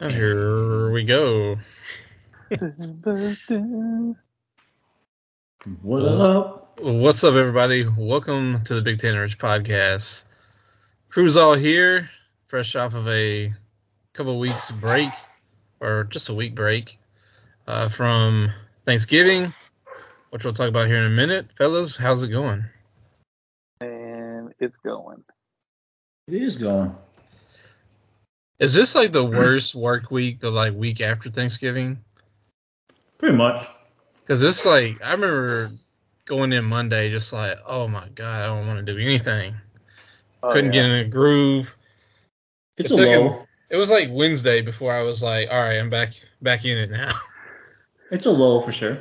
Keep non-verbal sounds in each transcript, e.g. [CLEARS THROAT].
And here we go. What up? What's up, everybody? Welcome to the Big Ten Rich Podcast. Crew's all here, fresh off of a couple weeks break, or just a week break uh, from Thanksgiving, which we'll talk about here in a minute. Fellas, how's it going? and it's going. It is going. Is this like the hmm. worst work week, the like week after Thanksgiving? Pretty much. Because it's like I remember going in Monday, just like, oh my god, I don't want to do anything. Oh, Couldn't yeah. get in a groove. It's It a low. It was like Wednesday before I was like, all right, I'm back back in it now. [LAUGHS] It's a low for sure.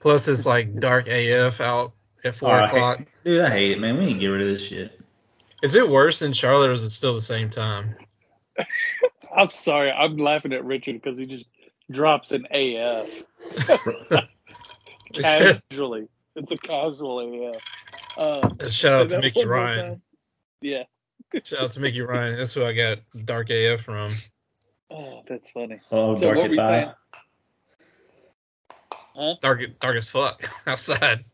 Plus it's like dark AF out at four Oh, I hate- o'clock. Dude, I hate it, man. We need to get rid of this shit. Is it worse in Charlotte or is it still the same time? [LAUGHS] I'm sorry. I'm laughing at Richard because he just drops an AF [LAUGHS] casually. it's a casual AF. Uh, Shout out to Mickey Ryan. time. Yeah. [LAUGHS] Shout out to Mickey Ryan. That's who I got dark AF from. Oh, that's funny. Oh, So dark what at were you five. saying? Huh? Dark dark as fuck outside.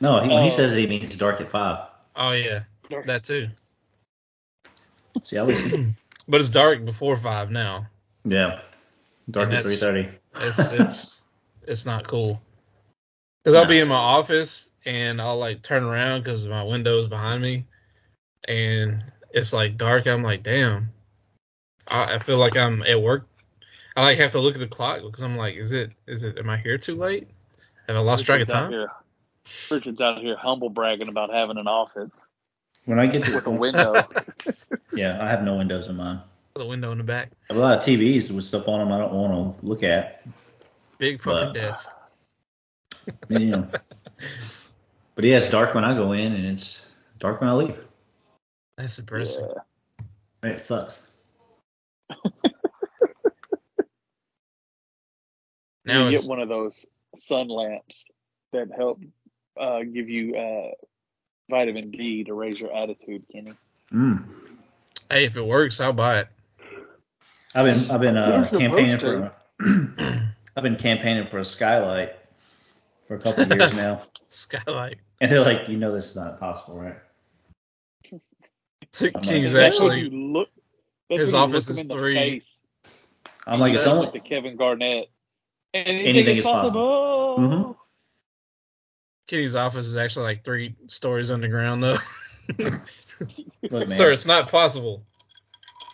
No, he, when he Oh. says it, he means dark at five. Oh yeah, Dark- that too. See, I was. [CLEARS THROAT] But it's dark before five now. yeah. Dark And at three that's- thirty. It's it's it's not cool. Cause I'll be in my office and I'll like turn around because my window's behind me, and it's like dark. I'm like, damn. I, I feel like I'm at work. I like have to look at the clock because I'm like, is it is it am I here too late? Have I lost track of time? Here, Richard's out here humble bragging about having an office When I get with a window. [LAUGHS] yeah, I have no windows in mine. the window in the back. A lot of TVs with stuff on them I don't want to look at. Big fucking But- desk. [LAUGHS] You know. but yeah, it's dark when I go in and it's dark when I leave. That's impressive. yeah. It sucks. Now you get one of those sun lamps that help uh, give you uh, vitamin D to raise your attitude, Kenny. Mm. hey, if it works, I'll buy it. I've been I've been uh, campaigning for [CLEARS THROAT] I've been campaigning for a skylight for a couple of years now, [LAUGHS] Skylight. and they're like, you know, this is not possible, right? He's That's when actually you look. His office look is him in the three- face. I'm like, You it's only like the Kevin Garnett. Anything, Anything is is possible. Kitty's office is actually like three stories underground though. [LAUGHS] look, man. Sir, it's not possible.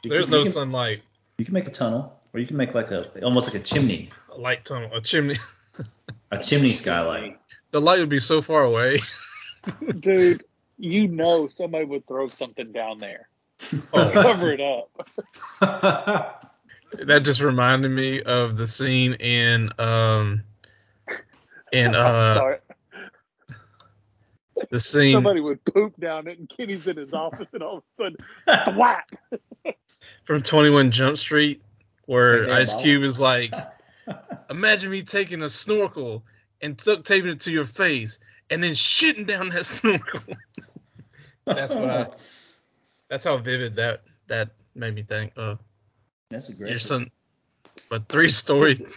you There's can, no you can, sunlight. You can make a tunnel, or you can make like a almost like a chimney, A light tunnel, a chimney. [LAUGHS] a chimney skylight. The light would be so far away. [LAUGHS] Dude, you know somebody would throw something down there. Oh. Cover it up. that just reminded me of the scene in um in I'm uh sorry. The scene Somebody would poop down it, and Kenny's in his office, and all of a sudden, thwap. from 21 Jump Street where Take Ice. Cube is like, [LAUGHS] imagine me taking a snorkel and duct taping it to your face and then shitting down that [LAUGHS] snorkel. That's what I. That's how vivid that that made me think of That's a great. your son. But three stories. [LAUGHS]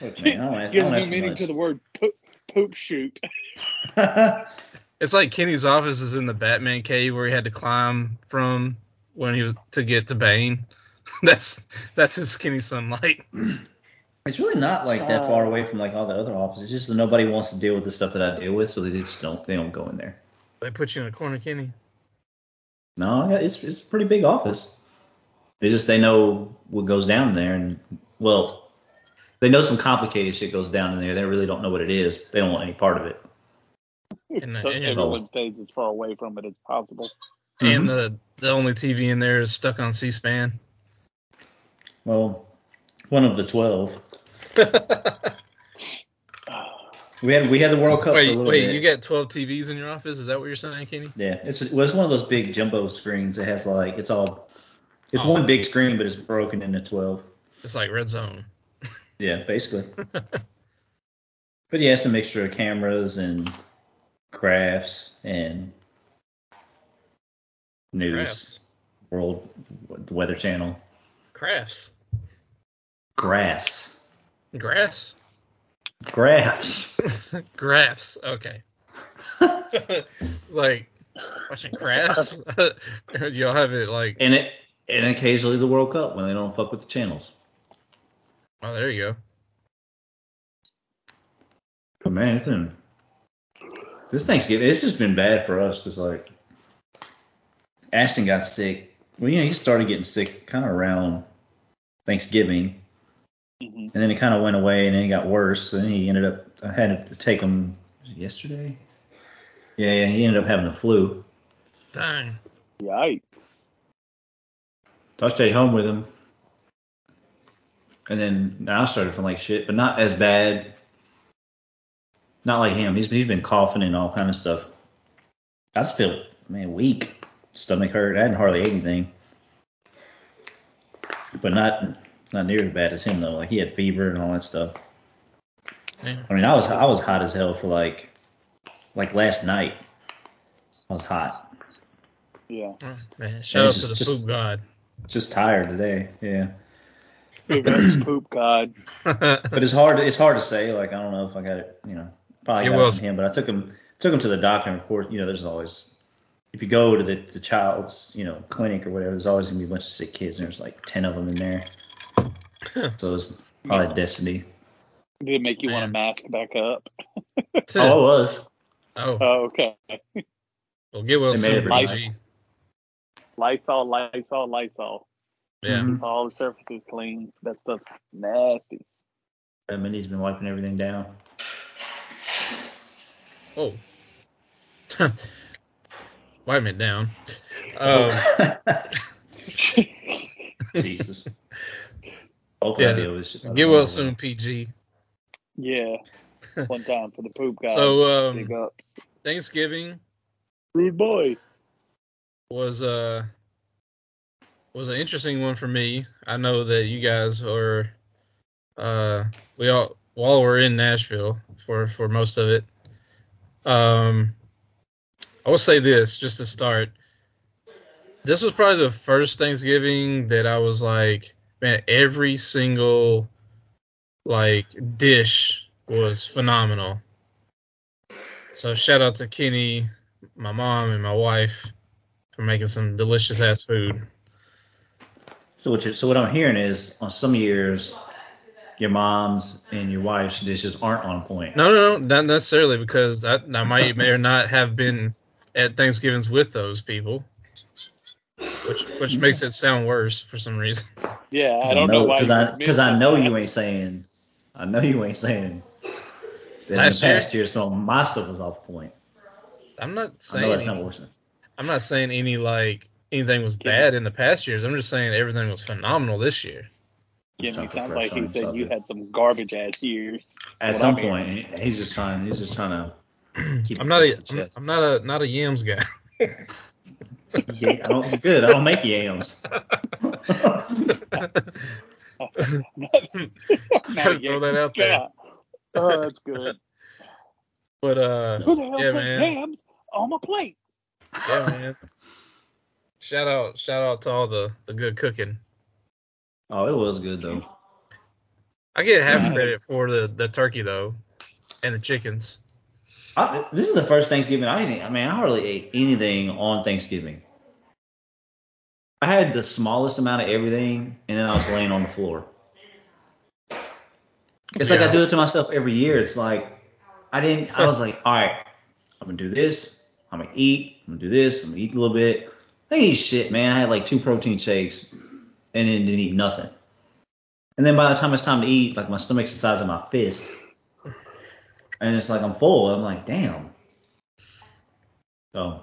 Look, man, I don't, I Gives don't new ask for meaning much. to the word poop, poop shoot. [LAUGHS] It's like Kenny's office is in the Batman cave where he had to climb from when he was to get to Bane. [LAUGHS] that's that's his skinny sunlight. [CLEARS THROAT] It's really not like that far away from like all the other offices. It's just that nobody wants to deal with the stuff that I deal with, so they just don't. They don't go in there. They put you in a corner, Kenny. No, it's it's a pretty big office. It's just they know what goes down there, and well, they know some complicated shit goes down in there. They really don't know what it is. They don't want any part of it. And, so and, everyone stays as far away from it as possible. and Mhm. the the only TV in there is stuck on C-SPAN. Well, one of the twelve. [LAUGHS] We had we had the World Cup for a wait, little wait, bit. you got 12 TVs in your office? Is that what you're saying, Kenny? yeah, it's well, it's one of those big jumbo screens that has like it's all it's Oh. one big screen, but it's broken into twelve. It's like Red Zone. Yeah, basically. [LAUGHS] but yeah, it's a mixture of cameras and crafts and news. World the Weather Channel. Crafts. Graphs. Graphs. Graphs. [LAUGHS] Graphs. Okay. it's [LAUGHS] like watching crafts. [LAUGHS] Y'all have it like. and it and occasionally the World Cup when they don't fuck with the channels. Oh, there you go. But man, it's been this Thanksgiving. It's just been bad for us because like Ashton got sick. Well, you know, he started getting sick kind of around Thanksgiving, hmm and then it kind of went away, and then he got worse. And then he ended up. I had to take him yesterday. Yeah, yeah, he ended up having the flu. Dang. Yikes. So I stayed home with him. And then I started feeling like shit, but not as bad. Not like him. He's he's been coughing and all kind of stuff. I just feel man weak, stomach hurt. I hadn't hardly ate anything, but not not near as bad as him though. Like he had fever and all that stuff. Yeah. I mean, I was I was hot as hell for like like last night. I was hot. Yeah. Oh, man, shout out it's to the just- poop god. Just tired today. Yeah. Poop god. [LAUGHS] But it's hard. It's hard to say. Like I don't know if I got it. You know, probably It got was- from him. But I took him took him to the doctor. And of course, you know, there's always if you go to the, the child's you know clinic or whatever, there's always gonna be a bunch of sick kids. And there's like ten of them in there. so it's probably destiny. Did it make you want to mask back up? Oh, it was. oh, Oh, okay. well, get well They made soon, it really PG. Lysol, Lysol, Lysol. Yeah. Mhm. All the surfaces clean. That stuff's nasty. Uh, Mindy's been wiping everything down. Oh. [LAUGHS] Wipe it down. Um, [LAUGHS] Jesus. Hopefully, Yeah, deal with this get well though. soon, PG. yeah. [LAUGHS] One time for the poop god. So, Big um, ups. Thanksgiving Rude boy. was uh was an interesting one for me. I know that you guys are uh we all while we're in Nashville for for most of it. Um I will say this just to start. This was probably the first Thanksgiving that I was like, man, every single like dish was phenomenal. So shout out to Kenny, my mom, and my wife for making some delicious ass food. So what, so what I'm hearing is on some years, your mom's and your wife's dishes aren't on point. No, no, no, not necessarily because I, I might may or not have been at Thanksgivings with those people, which which makes it sound worse for some reason. Yeah, Cause I don't know, why. Because you I, because I know you ain't saying, I know you ain't saying that Last in year? the past year some of my stuff was off point. I'm not saying. I know saying that's not any, what we're. I'm not saying any like anything was Give bad in the past years. I'm just saying everything was phenomenal this year. Jimmy Trying to sounds like pressure he said himself, you had some garbage ass years. At some I'm point, he- he's just trying, he's just trying to [CLEARS THROAT] keep I'm it not close a to the I'm, chest. I'm not a not a yams guy. [LAUGHS] Yeah, I don't, good. I don't make yams. [LAUGHS] [LAUGHS] Gotta throw that out there. Yeah. Oh, that's good. But uh, Who the hell yeah, put man. hams on my plate? Yeah, man. Shout out, shout out to all the the good cooking. Oh, it was good though. I get half uh, credit for the the turkey though, and the chickens. I, this is the first Thanksgiving I didn't. I mean, I hardly ate anything on Thanksgiving. I had the smallest amount of everything, and then I was laying on the floor. It's like I do it to myself every year. It's like I didn't. I was like, all right, I'm gonna do this. I'm gonna eat. I'm gonna do this. I'm gonna eat a little bit. I eat shit, man. I had like two protein shakes, and then didn't eat nothing. And then by the time it's time to eat, like my stomach's the size of my fist, and it's like I'm full. I'm like, damn. So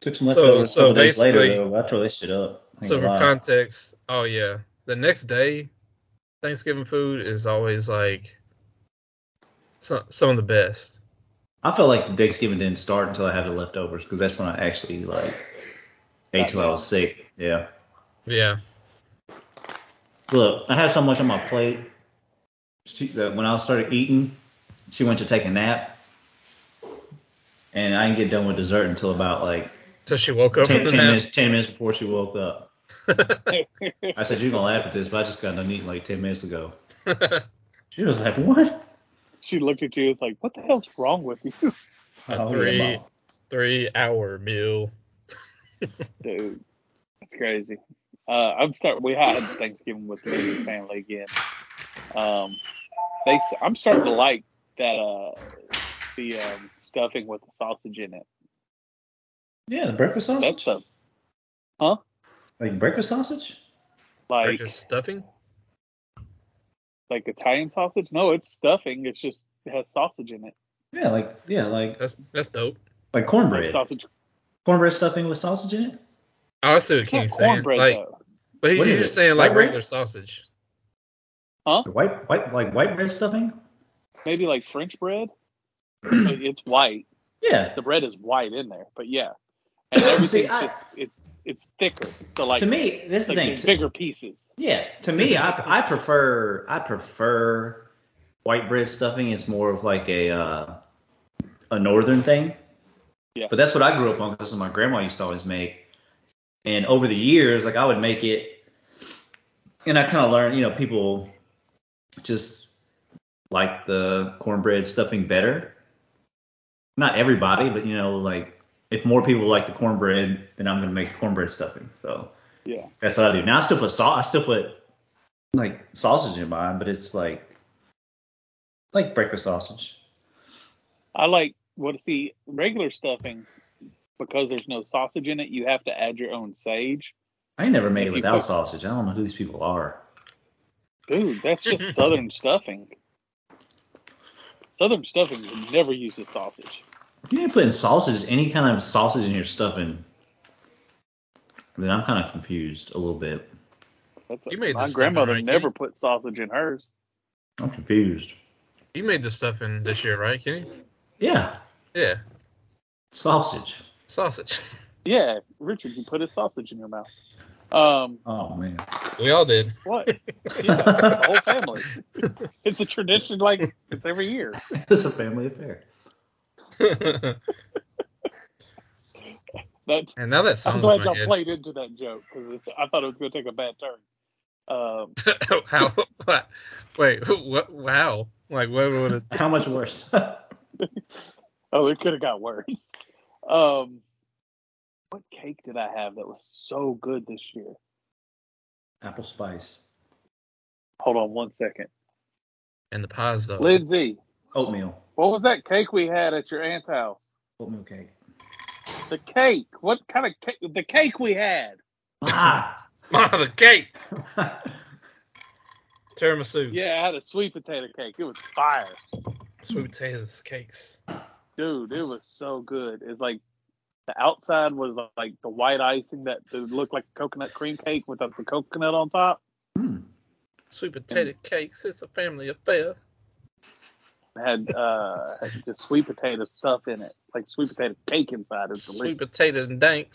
took some leftovers. so couple days later, basically- though, I throw this shit up. So for context, oh yeah, the next day, Thanksgiving food is always like some some of the best. I felt like Thanksgiving didn't start until I had the leftovers because that's when I actually like ate till I was sick. Yeah. Yeah, Look, I had so much on my plate she, that when I started eating, she went to take a nap, and I didn't get done with dessert until about like So she woke up 10, 10 minutes, 10 minutes before she woke up. [LAUGHS] I said, You're going to laugh at this, but I just got done eating like 10 minutes ago. [LAUGHS] She was like, What? she looked at you and was like, "What the hell's wrong with you, A three yeah, three hour meal. [LAUGHS] dude?" That's crazy. Uh, I'm start. We had Thanksgiving with the family again. Um, they. I'm starting to like that. Uh, the um, stuffing with the sausage in it. Yeah, the breakfast sausage. That's a like breakfast sausage? Like just stuffing. like Italian sausage. No, it's stuffing. It's just it has sausage in it. Yeah, like yeah, like That's that's dope. like Like cornbread. sausage. Cornbread stuffing with sausage in it? Oh, I see what It's not King's saying. cornbread Like, though. But he's What is just it? saying like White bread? regular sausage. Huh? White white like white bread stuffing? Maybe like French bread. [CLEARS THROAT] But it's white. Yeah. The bread is white in there, but yeah. And everything's See, I- just it's it's thicker. So like to me, this is like thing. there's bigger pieces. Yeah, to me, I I prefer I prefer white bread stuffing. It's more of like a uh, a northern thing. Yeah. But that's what I grew up on because my grandma used to always make. And over the years, like I would make it, and I kind of learned, you know, people just like the cornbread stuffing better. Not everybody, but you know, like if more people like the cornbread, then I'm gonna make cornbread stuffing. So. Yeah. That's what I do. Now I still put salt. I still put like sausage in mine, but it's like like breakfast sausage. I like what see regular stuffing because there's no sausage in it. You have to add your own sage. I never made If it without put- sausage. I don't know who these people are. Dude, that's just [LAUGHS] southern stuffing. Southern stuffing never uses sausage. You ain't putting sausage, any kind of sausage in your stuffing, then I'm kind of confused a little bit. That's You made my grandmother right, never Kenny? put sausage in hers. I'm confused. You made the stuffing this year, right, Kenny? Yeah, Yeah, sausage. Sausage. Yeah, Richard, you put a sausage in your mouth. Um, Oh man. We all did. what? [LAUGHS] Yeah, the whole family. It's a tradition like it's every year. it's a family affair. [LAUGHS] That and now that I'm glad y'all head. played into that joke because I thought it was going to take a bad turn. Um, [LAUGHS] How? What? Wait. What? Wow. Like what would it? How much worse? oh, it could have got worse. Um, what cake did I have that was so good this year? Apple spice. Hold on one second. And the pies though. Lindsay, Oatmeal. what was that cake we had at your aunt's house? Oatmeal cake. The cake. What kind of cake? The cake we had. Ah. Ah, the cake. [LAUGHS] Tiramisu. Yeah, I had a sweet potato cake. It was fire. Sweet potatoes cakes. Dude, it was so good. It's like the outside was like the white icing that that looked like coconut cream cake without the coconut on top. Hmm. Sweet potato cakes. It's a family affair. Had uh had [LAUGHS] just sweet potato stuff in it, like sweet potato cake inside. It's delicious. Sweet potato and dank.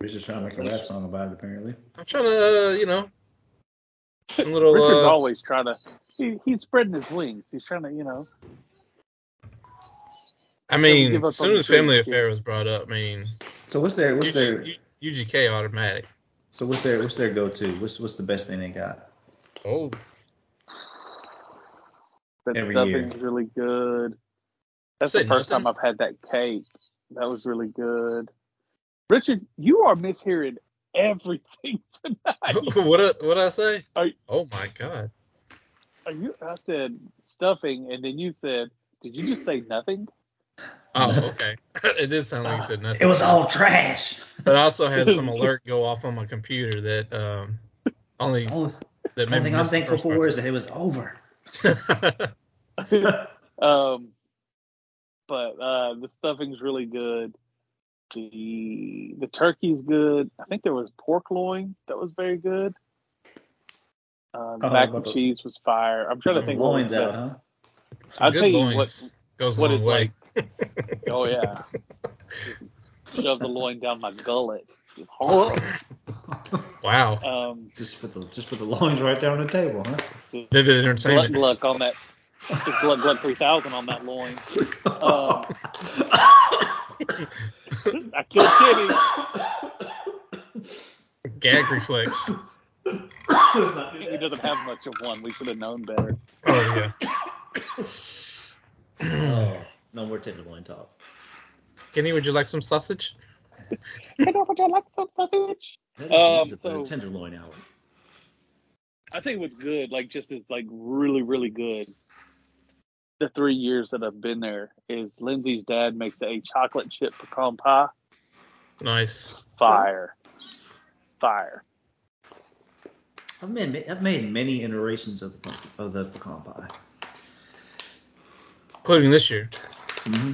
We're just trying to make a rap song about it, apparently. I'm trying to, uh, you know, some little. Richard's Uh, always trying to. He, he's spreading his wings. He's trying to, you know. I mean, as soon as family treats, affair yeah. was brought up, I mean, So what's their what's their UG, UGK automatic. so what's their what's their go to? What's what's the best thing they got? Oh, That Every stuffing's really good. That's Say the first nothing. time I've had that cake. That was really good. Richard, you are mishearing everything [LAUGHS] tonight. [LAUGHS] what what I say? Are Oh my god. Are you? I said stuffing, and then you said, "Did you just say nothing?" Oh, okay. [LAUGHS] it did sound like you said nothing. It was all trash. But I also had some alert go off on my computer that um only Only, that only made me thing I'm miss the thankful first for is that it was over. Um, but uh, the stuffing's really good. The the turkey's good. I think there was pork loin that was very good. Uh, the Oh, mac and cheese was fire. I'm trying to Some think. what was loins out, huh? Some I'll good tell you loins what- goes a long it's way. Oh yeah. [LAUGHS] Shove the loin down my gullet. Um, [LAUGHS] Wow. Um, just put the just put the loins right there on the table, huh? Vivid gluck entertainment. gluck on that. Just gluck gluck 3000 on that loin. [LAUGHS] Um, I killed Kenny. Gag reflex. Let's not do He doesn't have much of one. We should have known better. Oh yeah. Oh, no more tenderloin talk. Kenny, would you like some sausage? Hey, would you like some sausage? That is Um, so- tenderloin hour. I think what's good, like just is like really, really good. The three years that I've been there is Lindsay's dad makes a chocolate chip pecan pie. Nice. Fire, fire. I've made I've made many iterations of the of the pecan pie. Including this year. hmm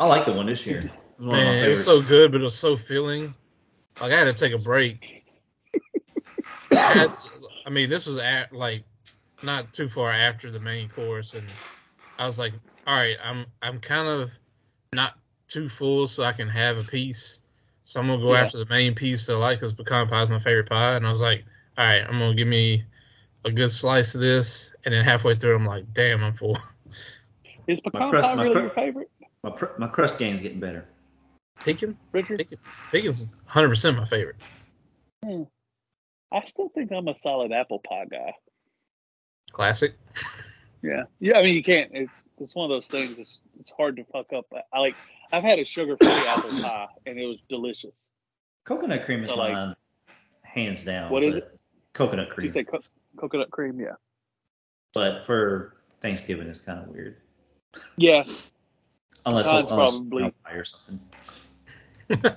I like the one this year. It was one Man, it was so good, but it was so filling. Like I had to take a break. [LAUGHS] I, had- I mean, this was at like not too far after the main course, and I was like, all right, I'm I'm kind of not too full, so I can have a piece. So I'm gonna go Yeah. after the main piece that I like, because pecan pie is my favorite pie, and I was like, all right, I'm gonna give me a good slice of this, and then halfway through, I'm like, damn, I'm full. Is pecan crust- pie my really cru- your favorite, my pr- my crust game's getting better. Pecan, Richard? Pecan, Pecan's 100 percent my favorite. Hmm. I still think I'm a solid apple pie guy. Classic. Yeah, yeah. I mean, you can't. It's it's one of those things. It's it's hard to fuck up. I like. I've had a sugar-free apple [COUGHS] pie, and it was delicious. Coconut cream is So, like- mine, hands down. What is it? Coconut cream. You say co- coconut cream? Yeah. But for Thanksgiving, it's kind of weird. Yeah. Unless, Pecans unless probably- pie or something. [LAUGHS]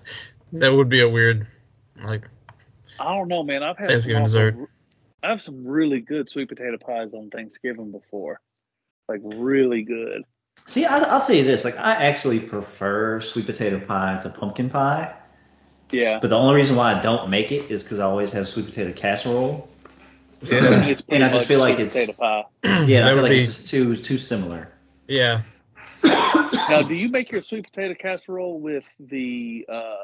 that would be a weird, like, I don't know, man. I've had Thanksgiving some awful- dessert. I have some really good sweet potato pies on Thanksgiving before, like really good. See, I, I'll tell you this. Like, I actually prefer sweet potato pie to pumpkin pie. Yeah. But the only reason why I don't make it is because I always have sweet potato casserole. yeah, And I just feel like it's- potato pie. [CLEARS THROAT] Yeah, I feel like be, it's just too too similar. yeah. Now, do you make your sweet potato casserole with the uh,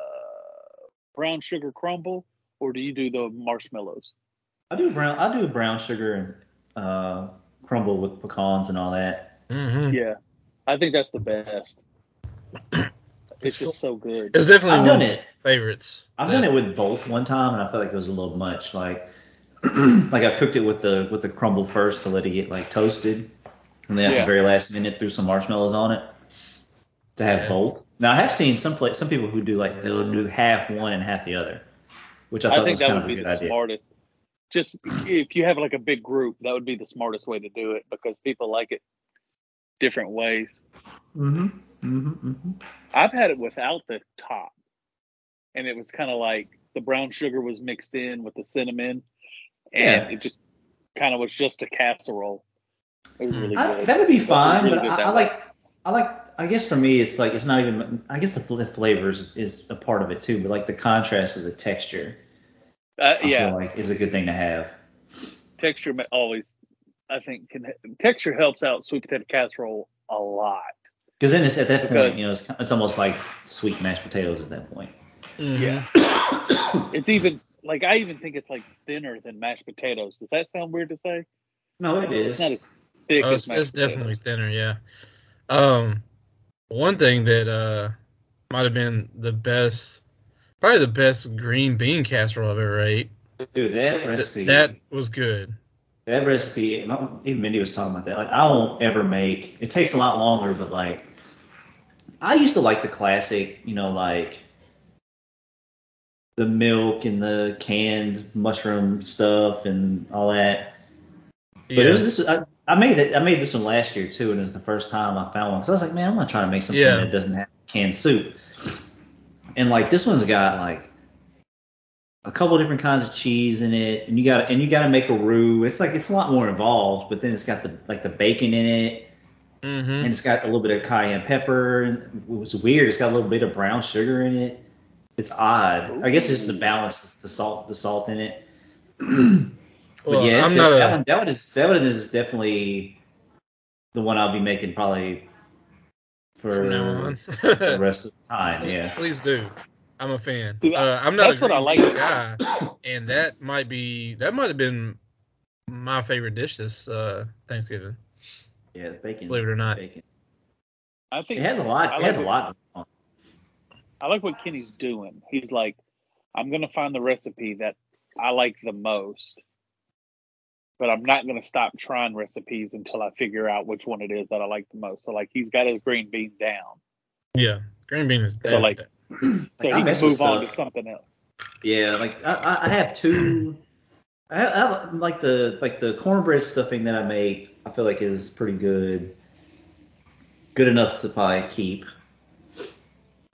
brown sugar crumble, or do you do the marshmallows? I do brown I do brown sugar and uh, crumble with pecans and all that. hmm Yeah, I think that's the best. It's [CLEARS THROAT] It's just so good. It's definitely I've one done of my it. favorites. I've that- done it with both one time, and I felt like it was a little much. Like, [CLEARS THROAT] like I cooked it with the with the crumble first to let it get like toasted, and then at the very last minute threw some marshmallows on it to have Yeah. both. Now I have seen some pla some people who do like they'll do half one and half the other, which I I thought think was that kind would of a be good the idea. smartest. Just if you have like a big group, that would be the smartest way to do it because people like it different ways. Mm-hmm. Mm-hmm. mm-hmm. I've had it without the top, and it was kind of like the brown sugar was mixed in with the cinnamon, and Yeah. it just kind of was just a casserole. It was Hmm. really I, good. that would be fine, really but I, I like I like I guess for me it's like it's not even I guess the, fl- the flavors is a part of it too, but like the contrast of the texture, Uh, I yeah, feel like is a good thing to have. texture always, I think, can texture helps out sweet potato casserole a lot. Because then it's at that point, you know, it's, it's almost like sweet mashed potatoes at that point. Mhm. Yeah, it's even like I even think it's like thinner than mashed potatoes. Does that sound weird to say? No, it It's not as thick Oh, as it's, mashed it's definitely thinner, yeah. Um, one thing that uh might have been the best, probably the best green bean casserole I've ever ate. Dude, that Th- recipe. that was good. That recipe. Even Mindy was talking about that. Like, I won't ever make. It takes a lot longer, but like, I used to like the classic. You know, like the milk and the canned mushroom stuff and all that. But Yeah, it was this. I, I made it. I made this one last year too, and it was the first time I found one. So I was like, man, I'm gonna try to make something Yeah. that doesn't have canned soup. And like this one's got like a couple different kinds of cheese in it, and you got and you got to make a roux. It's like it's a lot more involved, but then it's got the like the bacon in it, hmm and it's got a little bit of cayenne pepper. And it was weird. It's got a little bit of brown sugar in it. It's odd. I guess it's the balance, the salt, the salt in it. [CLEARS THROAT] Well, but yeah, I'm not that a one. That one is that one is definitely the one I'll be making probably for from now on. the [LAUGHS] rest of the time. Yeah. Please do. I'm a fan. Uh, I'm not that's a what I like. bean guy, and that might be that might have been my favorite dish this uh, Thanksgiving. Yeah, the bacon. Believe it or not. Bacon. I think It has a lot. I It has like a lot. going. I like what Kenny's doing. He's like, I'm gonna find the recipe that I like the most, but I'm not gonna stop trying recipes until I figure out which one it is that I like the most. So like he's got his green bean down, Yeah, green bean is dead. So, down. like- so Like, I he can mess move on to something else. Yeah, like I, I- I have two. I I like the like the cornbread stuffing that I make. I feel like is pretty good. Good enough to probably keep.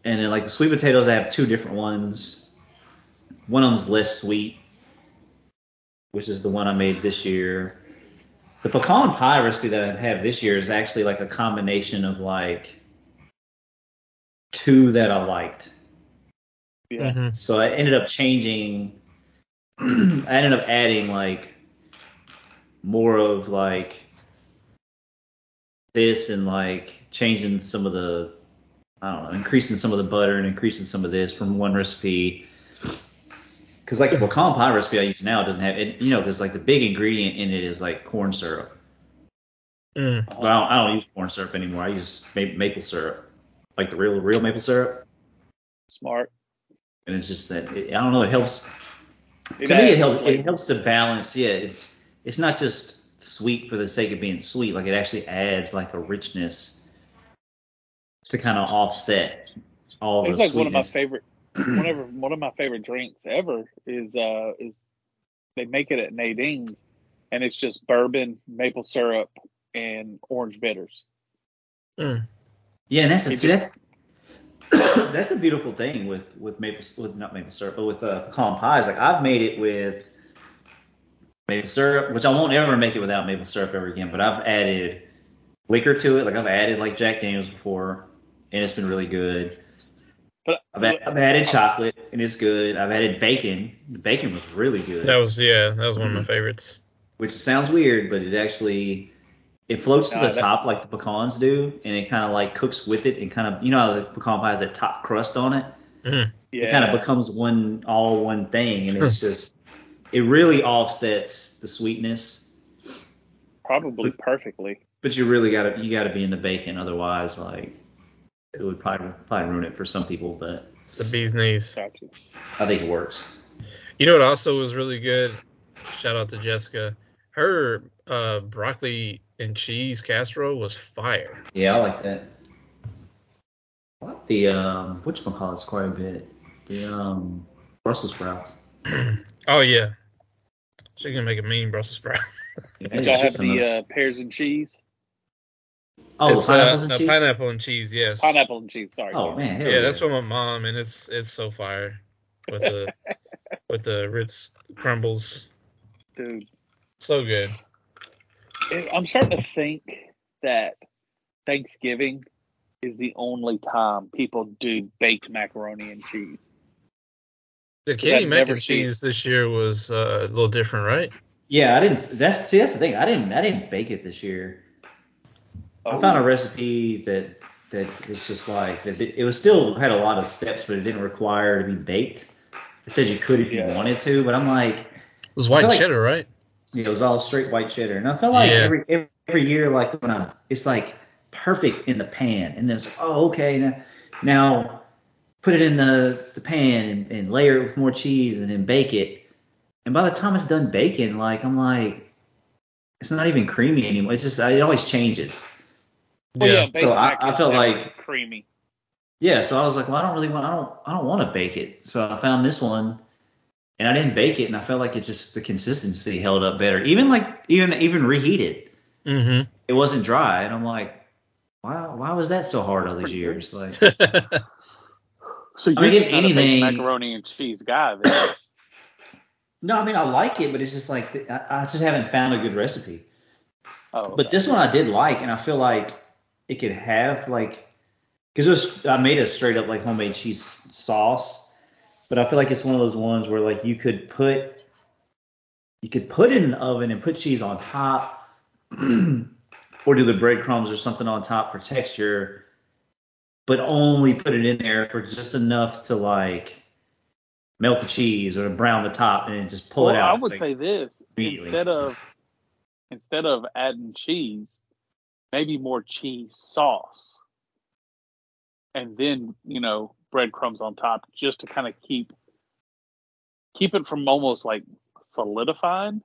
And then like the sweet potatoes, I have two different ones. One of them's less sweet, which is the one I made this year. The pecan pie recipe that I have this year is actually like a combination of like two that I liked. Yeah. Mhm. So I ended up changing. [CLEARS THROAT] I ended up adding like more of like this and like changing some of the I don't know, increasing some of the butter and increasing some of this from one recipe. Because like the pecan pie recipe I use now doesn't have it, you know, because like the big ingredient in it is like corn syrup. Mm. But I don't, I don't use corn syrup anymore. I use ma- maple syrup, like the real real maple syrup. Smart. And it's just that it, I don't know. It helps It to me, it helps. It helps to balance. Yeah, it's it's not just sweet for the sake of being sweet. Like it actually adds like a richness to kind of offset all It's the like one of my favorite. [CLEARS THROAT] Whenever one of my favorite drinks ever is uh is they make it at Nadine's, and it's just bourbon, maple syrup, and orange bitters. Mm. yeah, and that's It see, that's [COUGHS] that's the beautiful thing with with maple with not maple syrup, but with uh, pecan pies. Like I've made it with maple syrup, which I won't ever make it without maple syrup ever again. But I've added liquor to it. Like I've added like Jack Daniels before, and it's been really good. But I've, add, I've added chocolate and it's good. I've added bacon. The bacon was really good. That was yeah, that was one of my favorites. which sounds weird, but it actually it floats to No, the that- top like the pecans do, and it kind of like cooks with it and kind of you know how the pecan pie has a top crust on it. Mm. yeah, It kind of becomes one all one thing, and it's [LAUGHS] just it really offsets the sweetness. probably perfectly. But you really gotta you gotta be in the bacon, otherwise like it would probably probably ruin it for some people. But It's the bee's knees. Gotcha. I think it works. You know what also was really good? Shout out to Jessica. Her uh, broccoli and cheese casserole was fire. Yeah, I like that. I like the um, which one call quite a bit. The um, Brussels sprouts. [CLEARS THROAT] oh yeah, she can make a mean Brussels sprout. Yeah, Did y'all have shit ton of- the uh, pears and cheese? Oh, It's, the pineapples uh, and no, cheese. pineapple and cheese. Yes. Pineapple and cheese. Sorry. Oh man, Yeah, that's from my mom, and it's it's so fire with the [LAUGHS] with the Ritz crumbles. dude. So good. I'm starting to think that Thanksgiving is the only time people do baked macaroni and cheese. The Because Kenny mac never and seen- cheese this year was uh, a little different, right? Yeah, I didn't. That's see, that's the thing. I didn't. I didn't bake it this year. I Oh, found a recipe that that is just like that. It, it was still had a lot of steps, but it didn't require to be baked. It said you could if you Yeah. wanted to, but I'm like, It was white feel like- cheddar, right? Yeah, it was all straight white cheddar, and I felt like Yeah. every, every every year, like when I, it's like perfect in the pan, and then it's oh okay now, now put it in the the pan and, and layer it with more cheese and then bake it, and by the time it's done baking, like I'm like, it's not even creamy anymore. It's just it always changes. Well, yeah, yeah. So I- I felt like- creamy. Yeah, so I was like, well, I don't really want, I don't, I don't want to bake it. So I found this one, and I didn't bake it, and I felt like it just the consistency held up better. Even like even even reheated. Mm-hmm. it wasn't dry, and I'm like, why why was that so hard all these years? Like, [LAUGHS] So you're I mean, just if not a anything- macaroni and cheese guy. Then. [COUGHS] no, I mean I like it, but it's just like I, I just haven't found a good recipe. Oh, But this one I did like, and I feel like it could have like, because I made a straight up like homemade cheese sauce, but I feel like it's one of those ones where like you could put, you could put it in the oven and put cheese on top, [CLEARS THROAT] or do the breadcrumbs or something on top for texture, but only put it in there for just enough to like melt the cheese or brown the top and then just pull well, it out. I would like- say this instead of instead of adding cheese, maybe more cheese sauce. and then you know breadcrumbs on top, just to kind of keep keep it from almost like solidifying.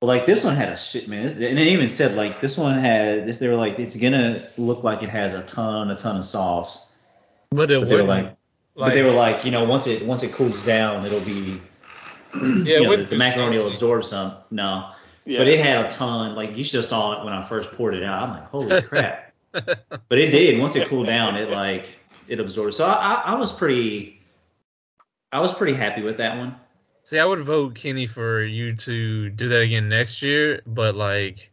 Well, like this one had a shit man, and they even said like this one had this. They were like it's gonna look like it has a ton, a ton of sauce. But it But they were wouldn't. like, but they were like, you know, once it once it cools down, it'll be yeah, you know, the, the be macaroni will absorb some. No, Yeah. but it had a ton. Like you should have saw it when I first poured it out. I'm like, holy [LAUGHS] crap! But it did. Once it cooled down, it like it absorbed. So I, I, I was pretty, I was pretty happy with that one. See, I would vote Kenny for you to do that again next year, but like,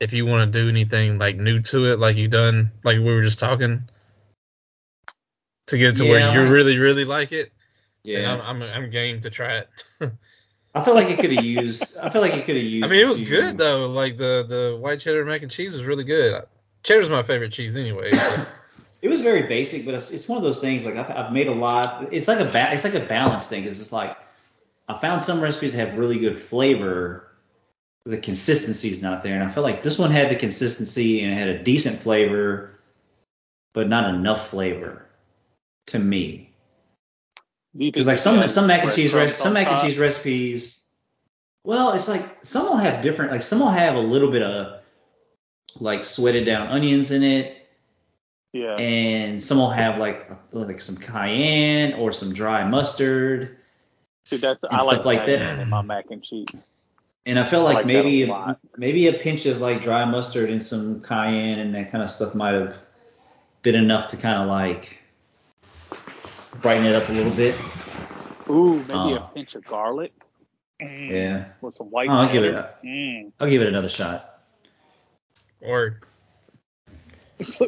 if you want to do anything like new to it, like you done, like we were just talking, to get it to Yeah, where you really, really like it, Yeah, I'm, I'm, I'm game to try it. [LAUGHS] I feel like it could have used. I feel like it could have used. I mean, it was a few- good though. Like the the white cheddar mac and cheese was really good. Cheddar's my favorite cheese anyway. so- [LAUGHS] It was very basic, but it's, it's one of those things. Like I've, I've made a lot. It's like a ba- it's like a balance thing. It's just like I found some recipes that have really good flavor. but The is not there, and I feel like this one had the consistency and it had a decent flavor, but not enough flavor to me. Do you think Because like some some mac and cheese some mac and cheese recipes. Well, it's like some will have different. Like some will have a little bit of like sweated down onions in it Yeah. and some will have like like some cayenne or some dry mustard. Dude, that's I like stuff like that. cayenne in my mac and cheese. And I felt I like, like that a maybe a, maybe a pinch of like dry mustard and some cayenne and that kind of stuff might have been enough to kind of like brighten it up a little bit. Ooh, maybe Oh. a pinch of garlic. Mm, Yeah, With some white Oh, I'll give it cheddar. Mm. I'll give it another shot. or [LAUGHS]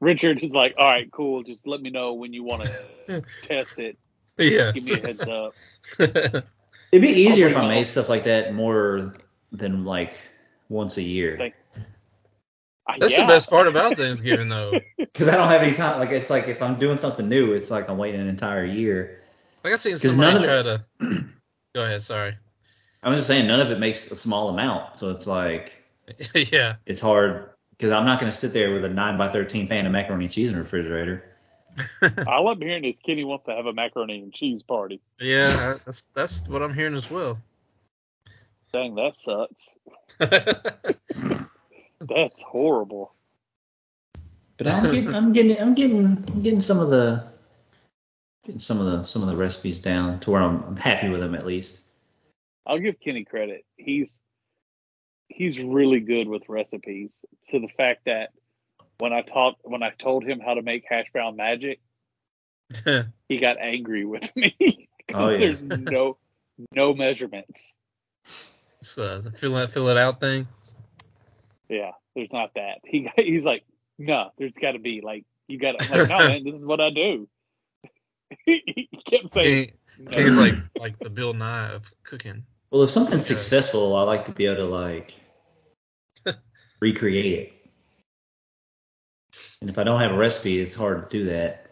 Richard is like, all right, cool. Just let me know when you want to [LAUGHS] test it. yeah. Give me a heads up. [LAUGHS] It'd be easier I'll if I made stuff like that more than like once a year. Thank- Uh, That's yeah. the best part about Thanksgiving though. [LAUGHS] Because I don't have any time. Like it's like if I'm doing something new, it's like I'm waiting an entire year. Like I seen 'Cause somebody none of try the- to. [CLEARS THROAT] Go ahead. Sorry. I was just saying none of it makes a small amount, so it's like [LAUGHS] yeah. it's hard because I'm not going to sit there with a nine by thirteen pan of macaroni and cheese in the refrigerator. [LAUGHS] All I'm hearing is Kenny wants to have a macaroni and cheese party. Yeah. That's that's what I'm hearing as well. Dang, that sucks. That's horrible. But I'm getting, I'm getting, I'm getting, I'm getting some of the, getting some of the, some of the recipes down to where I'm, I'm happy with them at least. I'll give Kenny credit. He's he's really good with recipes. To the fact that when I taught when I told him how to make hash brown magic, [LAUGHS] he got angry with [LAUGHS] me because Oh, yeah. there's no no measurements. it's the, the fill it fill it out thing. Yeah, there's not that. [LAUGHS] He he's like, no, there's got to be like you got. I'm like, no, man, this is what I do. [LAUGHS] he kept saying, He, no. he's like like the Bill Nye of cooking. Well, if something's Okay. successful, I like to be able to like [LAUGHS] recreate it. And if I don't have a recipe, it's hard to do that.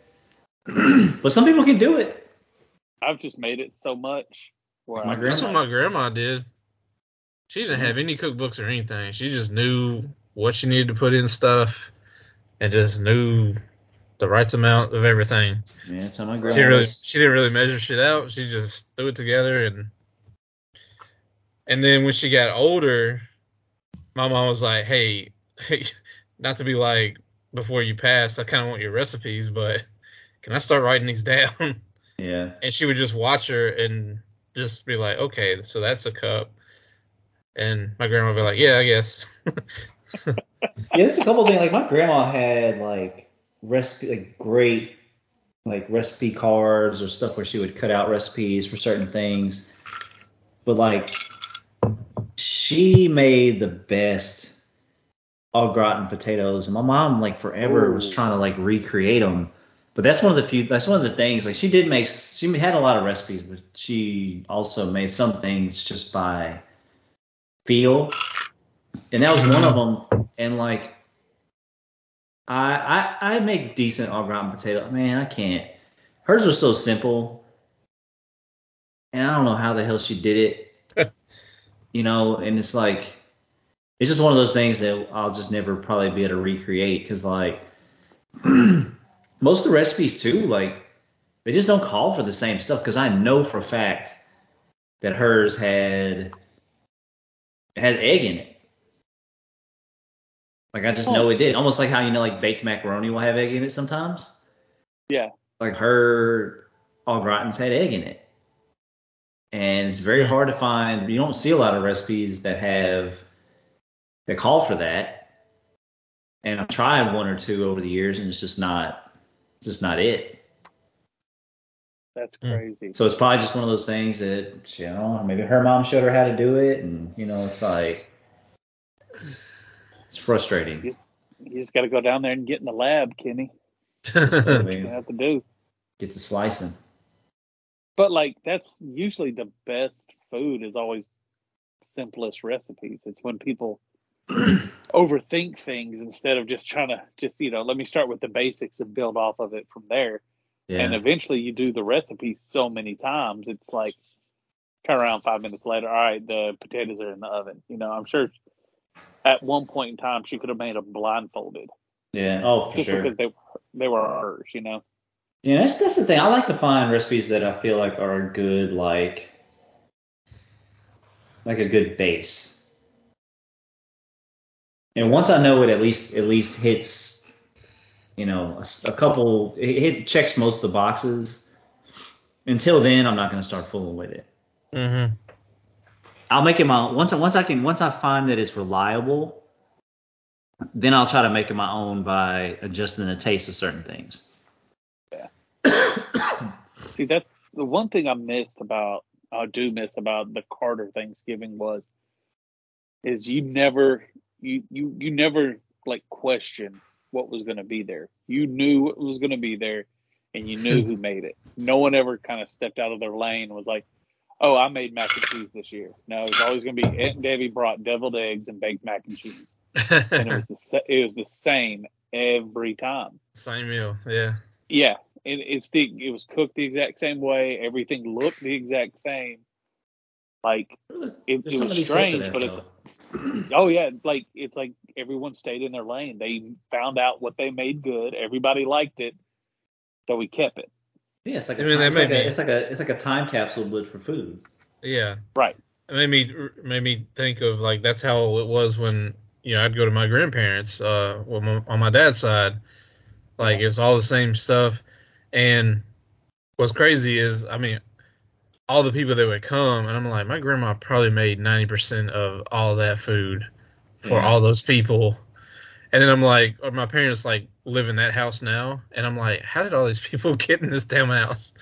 [CLEARS THROAT] but some people can do it. I've just made it so much. Where My I'm That's what my grandma did. She didn't have any cookbooks or anything. She just knew what she needed to put in stuff, and just knew the right amount of everything. Yeah, that's how my She grandma didn't really, was. she didn't really measure shit out. She just threw it together and and then when she got older, my mom was like, "Hey, [LAUGHS] not to be like before you pass, I kind of want your recipes, but can I start writing these [LAUGHS] down?" Yeah. And she would just watch her and just be like, "Okay, so that's a cup." And my grandma would be like, "Yeah, I guess." [LAUGHS] Yeah, there's a couple things. Like my grandma had like recipe, like great like recipe cards or stuff where she would cut out recipes for certain things. But like she made the best au gratin potatoes, and my mom like forever was trying to like recreate them. But that's one of the few. That's one of the things. Like she did make. She had a lot of recipes, but she also made some things just by feel, and that was one of them. And like, I I, I make decent au gratin potato. Man, I can't. Hers was so simple, and I don't know how the hell she did it. [LAUGHS] you know, and it's like, it's just one of those things that I'll just never probably be able to recreate because like. [CLEARS THROAT] most of the recipes too, like they just don't call for the same stuff because I know for a fact that hers had had egg in it. Like I just know oh. it did. Almost like how you know like baked macaroni will have egg in it sometimes. Yeah. Like her au gratins had egg in it. And it's very hard to find you don't see a lot of recipes that have that call for that. And I've tried one or two over the years and it's just not just not it. That's Mm. crazy. So it's probably just one of those things that you know maybe her mom showed her how to do it, and you know it's like it's frustrating. You just got to go down there and get in the lab, Kenny. I You mean, have to do. get to slicing. But like that's usually the best food is always simplest recipes. It's when people [CLEARS THROAT] overthink things instead of just trying to just you know let me start with the basics and build off of it from there. Yeah. And eventually you do the recipe so many times, it's like turn around five minutes later. All right, the potatoes are in the oven. You know, I'm sure at one point in time she could have made them blindfolded yeah. Oh, for just sure. because they they were hers. You know. Yeah, that's that's the thing. I like to find recipes that I feel like are a good like like a good base. And once I know it at least at least hits, you know, a couple it, it checks most of the boxes. Until then, I'm not gonna start fooling with it. Mm-hmm. I'll make it my once I once I can once I find that it's reliable, then I'll try to make it my own by adjusting the taste of certain things. Yeah. [COUGHS] See, that's the one thing I missed about I do miss about the Carter Thanksgiving was is you never you you you never like question what was going to be there. You knew what was going to be there, and you knew [LAUGHS] who made it. No one ever kind of stepped out of their lane and was like, "Oh, I made mac and cheese this year." No, it was always going to be Aunt Debbie brought deviled eggs and baked mac and cheese, and it was the sa- it was the same every time. Same meal, yeah. Yeah, it, it's the it was cooked the exact same way. Everything looked the exact same. Like it, it was be said for strange, that, but it's though. Oh yeah, like it's like everyone stayed in their lane. They found out what they made good. Everybody liked it, so we kept it. Yeah, it's like, I a mean, time, it's, like made a, it's like a it's like a time capsule but for food. Yeah. Right. It made me made me think of like that's how it was when you know I'd go to my grandparents uh well, my, on my dad's side like it's all the same stuff and what's crazy is I mean all the people that would come and I'm like my grandma probably made 90% of all that food for Yeah. all those people and then I'm like or my parents like live in that house now and I'm like how did all these [LAUGHS] people get in this damn house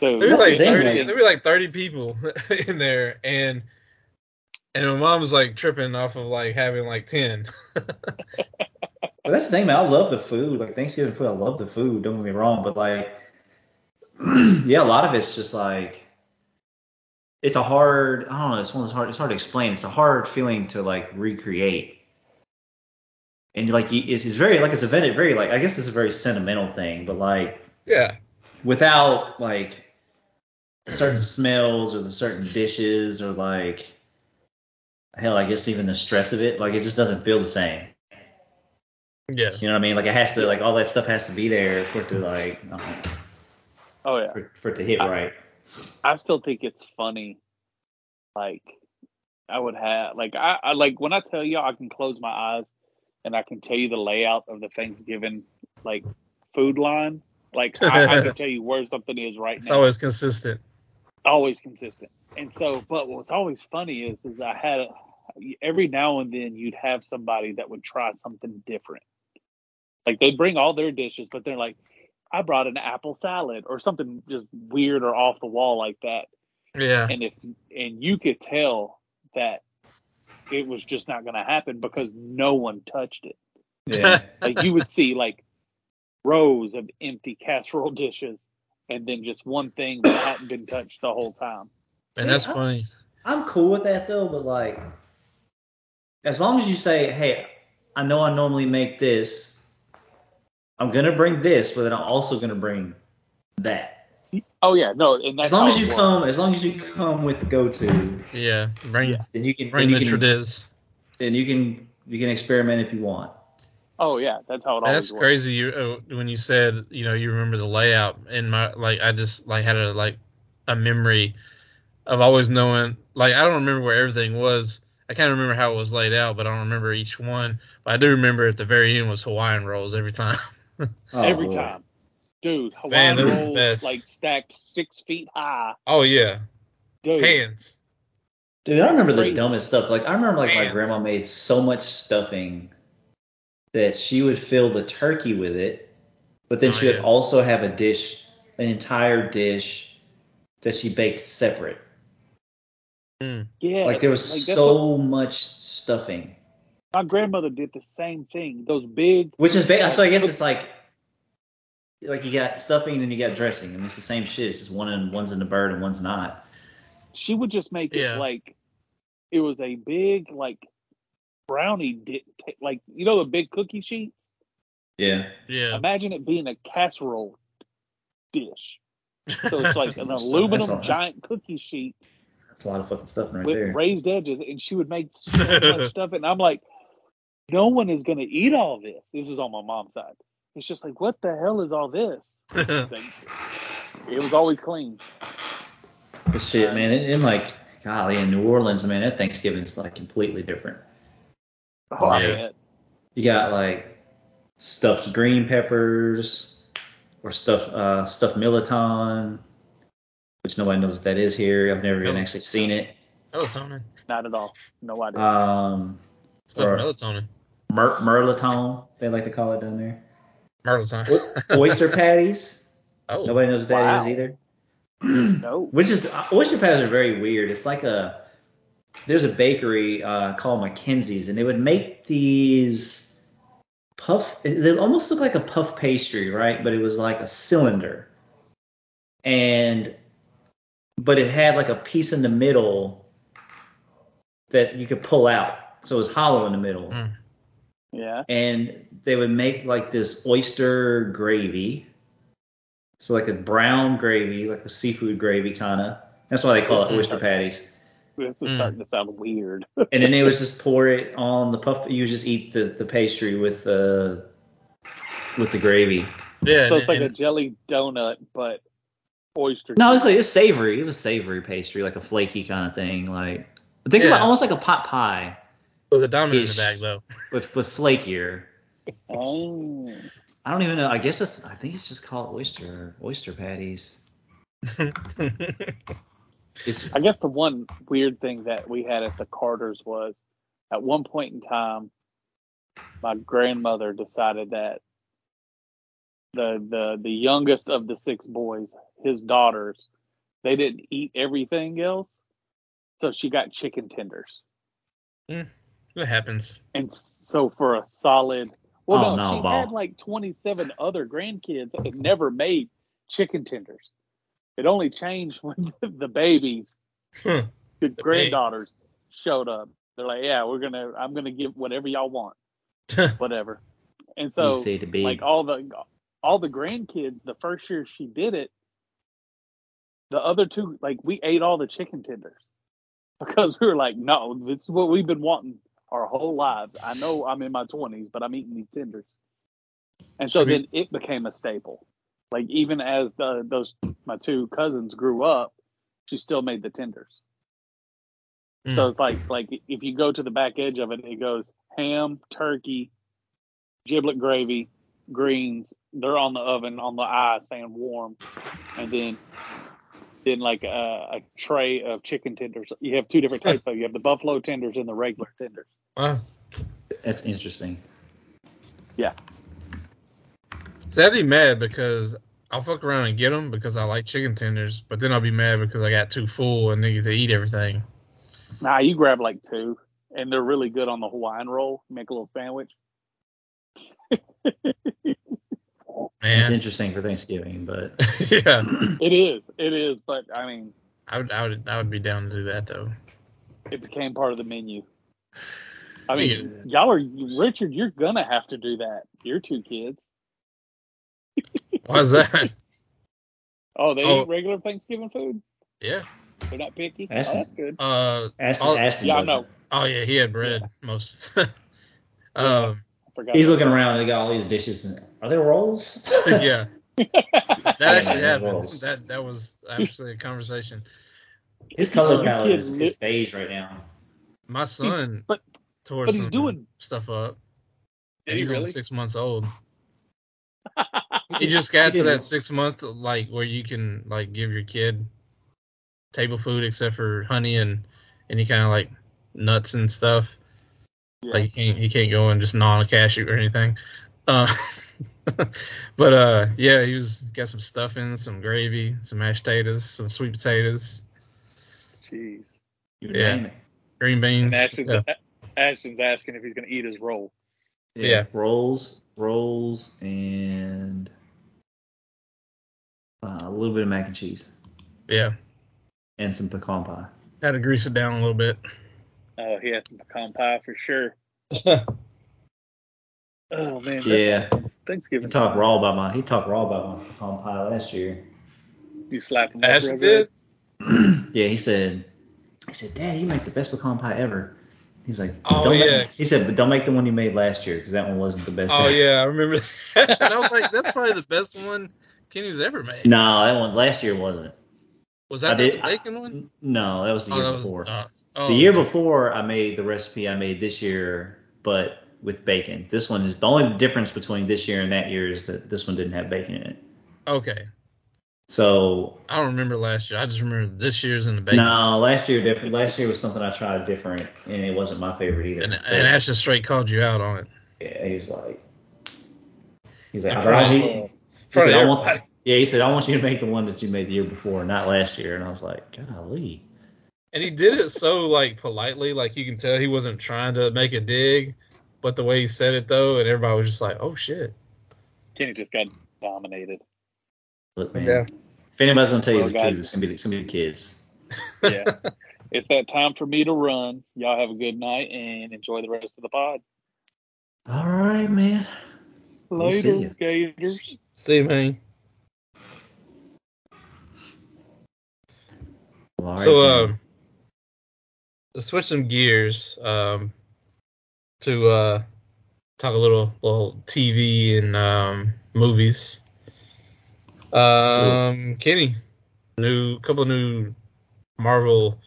So there were That's the like thing, 30, like- there were like 30 people [LAUGHS] in there and and my mom was like tripping off of like having like 10 [LAUGHS] But that's the thing, man. I love the food. Like Thanksgiving food, I love the food. Don't get me wrong, but like, [CLEARS THROAT] yeah, a lot of it's just like, it's a hard. I don't know. It's one of hard. It's hard to explain. It's a hard feeling to like recreate. And like, it's, it's very like it's a very very like I guess it's a very sentimental thing, but like yeah without like certain smells or the certain dishes or like hell, I guess even the stress of it, like it just doesn't feel the same. yeah You know what I mean? Like it has to, like all that stuff has to be there for it to like, uh, oh yeah, for, for it to hit right. I still think it's funny. Like I would have like I, I like when I tell you I can close my eyes and I can tell you the layout of the Thanksgiving like food line. Like I, I can [LAUGHS] tell you where something is right it's now. It's always consistent always consistent. And so, but what's always funny is, is I had every now and then you'd have somebody that would try something different. Like they'd bring all their dishes, but they're like, I brought an apple salad or something just weird or off the wall like that. yeah And if and you could tell that it was just not going to happen because no one touched it. Yeah. [LAUGHS] Like you would see like rows of empty casserole [LAUGHS] dishes and then just one thing that hadn't been touched the whole time. and that's See, I- funny I'm cool with that though, but like, as long as you say, hey, I know I normally make this, I'm gonna bring this, but then I'm also gonna bring that. Oh yeah, no, and that's As long as you come, as long as you come with the go-to, yeah bring Yeah. then you can, bring then the you can, tradiz then you can, you can experiment if you want. Oh yeah, that's how it always That's was. crazy. You uh, when you said you know you remember the layout and my like I just like had a like a memory of always knowing like I don't remember where everything was. I can't remember how it was laid out, but I don't remember each one. But I do remember at the very end was Hawaiian rolls every time. [LAUGHS] [LAUGHS] Oh, Every Lord. time, dude. Hawaiian those are the rolls best. like stacked six feet high, oh yeah, dude. hands. Dude, I remember the dumbest stuff. Like I remember like my grandma made so much stuffing that she would fill the turkey with it, but then Oh, she would yeah. also have a dish, an entire dish that she baked separate. Mm. Yeah, Like there was like, that's so much stuffing, what- my grandmother did the same thing. Those big, which is ba- so I guess it's like like you got stuffing and then you got dressing, and it's the same shit. It's just one in one's in the bird and one's not. she would just make Yeah. it like it was a big like brownie di- t- like you know the big cookie sheets. Yeah. Yeah. Imagine it being a casserole dish. [LAUGHS] So it's like an aluminum all. giant cookie sheet That's a lot of fucking stuffing right with there. raised edges, and she would make so much [LAUGHS] stuff. And I'm like, no one is gonna eat all this. This is on my mom's side. It's just like, what the hell is all this? [LAUGHS] Like, it was always clean. The shit, man. In, in like, golly, in New Orleans, man, that Thanksgiving's like completely different. Oh, I Yeah. You got like stuffed green peppers or stuffed uh, stuffed mirliton, which nobody knows what that is here. I've never even Mil- actually seen it. melatonin. Not at all. No idea. Um, Stuff Or- melatonin. Mer- mirliton, they like to call it down there. Melatonin. Oyster [LAUGHS] patties. oh. Nobody knows what that is Wow. either. [CLEARS THROAT] no. Which is uh, oyster patties are very weird. It's like a there's a bakery uh, called McKenzie's, and they would make these puff. They almost look like a puff pastry, right? But it was like a cylinder, and but it had like a piece in the middle that you could pull out, so it was hollow in the middle. Mm. Yeah. And they would make like this oyster gravy, so like a brown gravy, like a seafood gravy kind of. That's why they call it oyster patties. This is Mm. starting to sound weird. and then they would just pour it on the puff. You just eat the, the pastry with the with the gravy. Yeah. so and- it's like a jelly donut, but oyster. No, it's like it's savory. It was savory pastry, like a flaky kind of thing. Like think about almost like a pot pie, with a diamond in the ish. back though. but but flakier. Oh. I don't even know. I guess it's. I think it's just called oyster oyster patties. [LAUGHS] I guess the one weird thing that we had at the Carters was at one point in time, my grandmother decided that the the the youngest of the six boys, his daughters, they didn't eat everything else, so she got chicken tenders. Hmm. It happens. And so for a solid, well, Oh, no, no, she Bo. had like 27 other grandkids that never made chicken tenders. It only changed [LAUGHS] when the babies, the, The granddaughters, showed up. They're like, yeah, we're gonna, I'm gonna give whatever y'all want, whatever. And so, say to be. like all the all the grandkids, the first year she did it, the other two, like we ate all the chicken tenders [LAUGHS] because we were like, no, this is what we've been wanting our whole lives. I know I'm in my 20s, but I'm eating these tenders. And so Should then it became a staple. Like even as the those my two cousins grew up, she still made the tenders. Mm. So it's like like if you go to the back edge of it, it goes ham, turkey, giblet gravy, greens. They're on the oven on the eye, staying warm, and then then like a, a tray of chicken tenders. You have two different types. though. You have the buffalo tenders and the regular tenders. Wow. That's interesting. Yeah. See, I'd be mad because I'll fuck around and get them because I like chicken tenders, but then I'll be mad because I got too full and need to eat everything. Nah, you grab like two, and they're really good on the Hawaiian roll. Make a little sandwich. [LAUGHS] It's interesting for Thanksgiving, but [LAUGHS] yeah, It is, it is, but I mean, I would, I would, I would be down to do that though. it became part of the menu. I Yeah. mean, y'all are Richard. You're gonna have to do that. Your two kids. Why's that? [LAUGHS] Oh, they Oh. eat regular Thanksgiving food. yeah. They're not picky. That's- oh, that's good. Uh, Ashton, Oh, Ashton yeah, I know. oh yeah, he had bread most. [LAUGHS] um, forgot. He's looking around. and They got all these dishes. And, are there rolls? [LAUGHS] yeah, that actually Yeah, happened. rolls. That that was actually a conversation. His color palette is, kidding is beige right now. My son but- tore but he's some doing- stuff up. Did he he's really? only six months old. [LAUGHS] He just got He to did. that six month like where you can like give your kid table food except for honey and any kind of like nuts and stuff. Yeah. Like he can't he can't go and just gnaw on a cashew or anything. Uh, [LAUGHS] but uh yeah, he was got some stuffing, some gravy, some mashed potatoes, some sweet potatoes, Jeez. You Yeah. name it. green beans. And Ashton's, yeah. Ashton's asking if he's gonna eat his roll. Yeah. Rolls, rolls, and uh, a little bit of mac and cheese yeah. and some pecan pie. Had to grease it down a little bit. Oh, he had some pecan pie for sure. [LAUGHS] Oh man, Yeah. awesome. He Thanksgiving. talked raw about my he talked raw about my pecan pie last year. You slapped him Ashton did. [CLEARS THROAT] yeah, he said he said, Dad, you make the best pecan pie ever. He's like, Oh, don't make- yeah. he said, but don't make the one you made last year because that one wasn't the best. Oh yeah, I remember that. [LAUGHS] and I was like, that's probably the best one Kenny's ever made. No, that one last year wasn't. Was I that the did- bacon one? No, that was the Oh, year that was. before. Uh, oh, the year okay. before, I made the recipe I made this year, but with bacon. This one is the only difference between this year and that year is that this one didn't have bacon in it. Okay. So I don't remember last year. I just remember this year's in the bacon. no, last year different. Last year was something I tried different, and it wasn't my favorite either. And, But, and Ash just straight called you out on it. yeah, he was like, he's like, I front don't of- need. He said, I want, everybody. yeah, he said, I want you to make the one that you made the year before, not last year. And I was like, golly. And he did it so like politely, like you can tell he wasn't trying to make a dig, but the way he said it though, and everybody was just like, "Oh shit." Kenny just got dominated. Look, man. Yeah. If anybody's gonna tell you Well, the guys- truth, it's gonna be it's gonna be the kids. [LAUGHS] Yeah. [LAUGHS] it's that time for me to run. Y'all have a good night and enjoy the rest of the pod. All right, man. We'll see Later, ya. Gators. See you, man. Well, all right, so, then. um, to switch some gears, um, to uh, talk a little, little TV and um, movies. Um, Kenny, new couple new Marvel.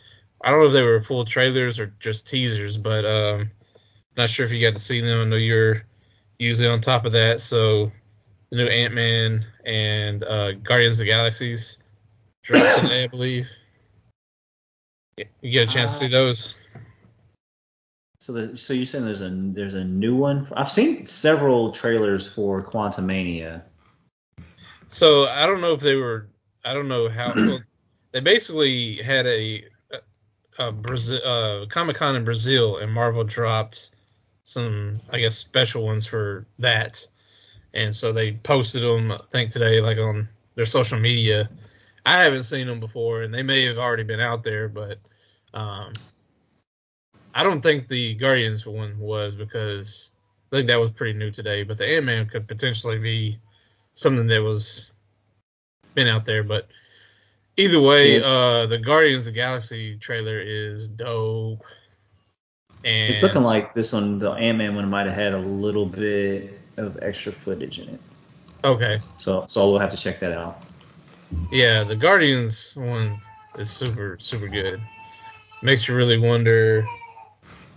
I don't know if they were full trailers or just teasers, but um, not sure if you got to see them. I know you're usually on top of that. So, the new Ant Man and uh, Guardians of the Galaxies dropped [COUGHS] today, I believe. You get a chance to see those? So the so you're saying there's a there's a new one? For, I've seen several trailers for Quantumania. So I don't know if they were. I don't know how. they basically had a, a Brazil uh, Comic Con in Brazil, and Marvel dropped some, I guess, special ones for that. And so they posted them, I think today, like on their social media. I haven't seen them before, and they may have already been out there, but um, I don't think the Guardians one was because I think that was pretty new today. But the Ant Man could potentially be something that was been out there. But either way, Yes. uh, the Guardians of the Galaxy trailer is dope. And It's looking like this one, the Ant Man one, might have had a little bit of extra footage in it. okay, So so we'll have to check that out. yeah, the Guardians one is super super good. Makes you really wonder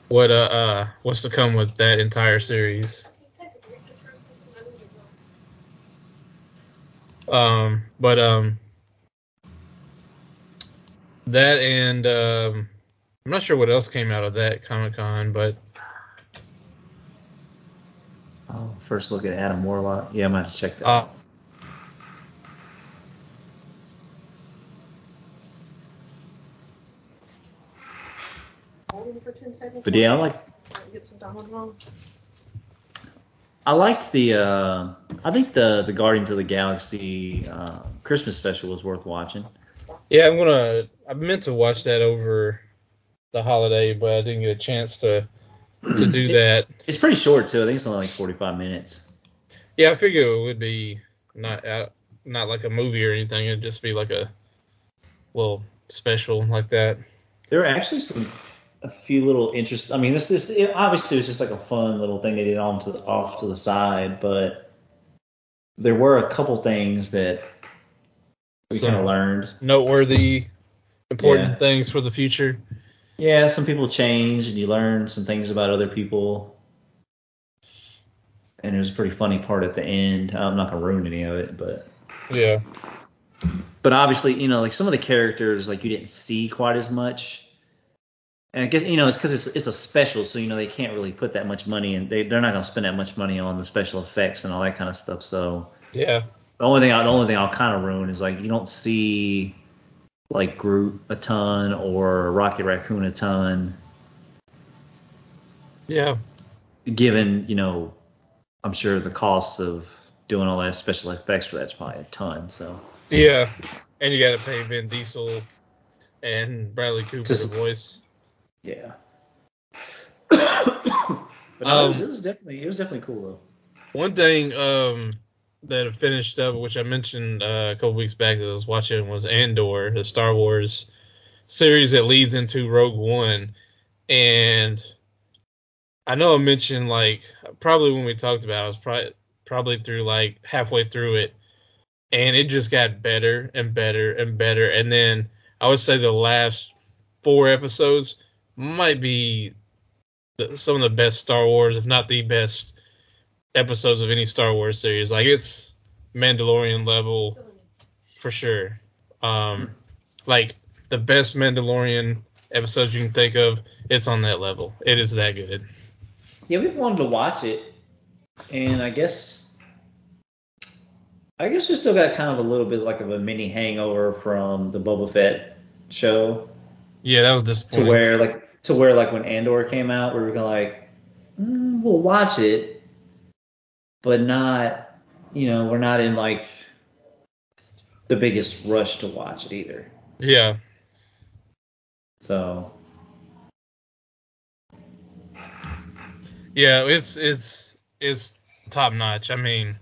what uh, uh what's to come with that entire series. Um, but um, that and um, I'm not sure what else came out of that Comic Con, but Oh, first look at Adam Warlock. Yeah, I'm gonna have to check that. uh, out. For 10 seconds. But yeah, I like- Get some Tylenol. I liked the. Uh, I think the the Guardians of the Galaxy uh, Christmas special was worth watching. yeah, I'm gonna. I meant to watch that over the holiday, but I didn't get a chance to to do that. It's pretty short too. I think it's only like 45 minutes. Yeah, I figure it would be not out, not like a movie or anything. It'd just be like a little special like that. There are actually some a few little interest. I mean, this this it, obviously was just like a fun little thing they did on to the, off to the side, but there were a couple things that we kind of learned. Noteworthy, important Yeah. things for the future. Yeah, some people change, and you learn some things about other people. And it was a pretty funny part at the end. I'm not gonna ruin any of it, but Yeah. but obviously, you know, like some of the characters, like you didn't see quite as much. And I guess you know it's because it's it's a special, so you know they can't really put that much money, and they they're not gonna spend that much money on the special effects and all that kind of stuff. So Yeah. the only thing I, the only thing I'll kind of ruin is like you don't see like Groot a ton or Rocket Raccoon a ton, Yeah. given you know I'm sure the costs of doing all that special effects for that's probably a ton. So Yeah. And you got to pay Vin Diesel and Bradley Cooper Just- the voice. Yeah. [COUGHS] but no, it, was, Um, it was definitely it was definitely cool though. One thing um, that I finished up, which I mentioned uh, a couple weeks back that I was watching, was Andor, the Star Wars series that leads into Rogue One. And I know I mentioned like probably when we talked about, it, I was probably probably through like halfway through it, and it just got better and better and better. And then I would say the last four episodes might be the, some of the best Star Wars, if not the best episodes of any Star Wars series. Like it's Mandalorian level for sure. Um, like the best Mandalorian episodes you can think of, it's on that level. It is that good. Yeah, we've wanted to watch it, and I guess I guess we still got kind of a little bit like of a mini hangover from the Boba Fett show Yeah, that was disappointing. to where like to where like when Andor came out, we were gonna like mm, we'll watch it, but not you know we're not in like the biggest rush to watch it either. Yeah, So yeah, it's it's it's top notch. I mean,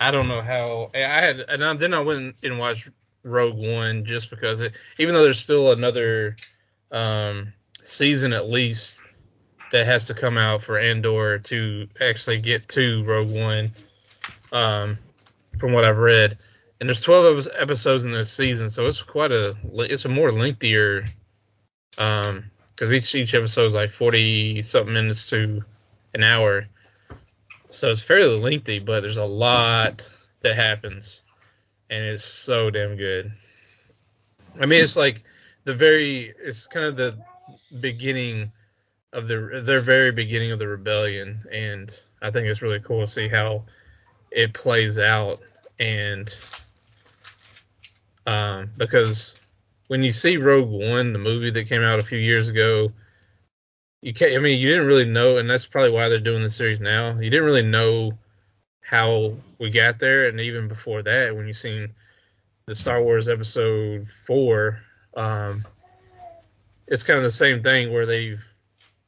I don't know how I had, and I, then I went and watched Rogue One just because it, even though there's still another um, season at least that has to come out for Andor to actually get to Rogue One, um, from what I've read. And there's 12 episodes in this season, so it's quite a it's a more lengthier um because each each episode is like 40 something minutes to an hour, so it's fairly lengthy, but there's a lot that happens, and it's so damn good. I mean, it's like the very it's kind of the beginning of the their very beginning of the rebellion, and I think it's really cool to see how it plays out and um, because when you see Rogue One, the movie that came out a few years ago, you can't. I mean, you didn't really know, and that's probably why they're doing the series now. You didn't really know how we got there, and even before that, when you seen the Star Wars Episode Four, um, it's kind of the same thing where they've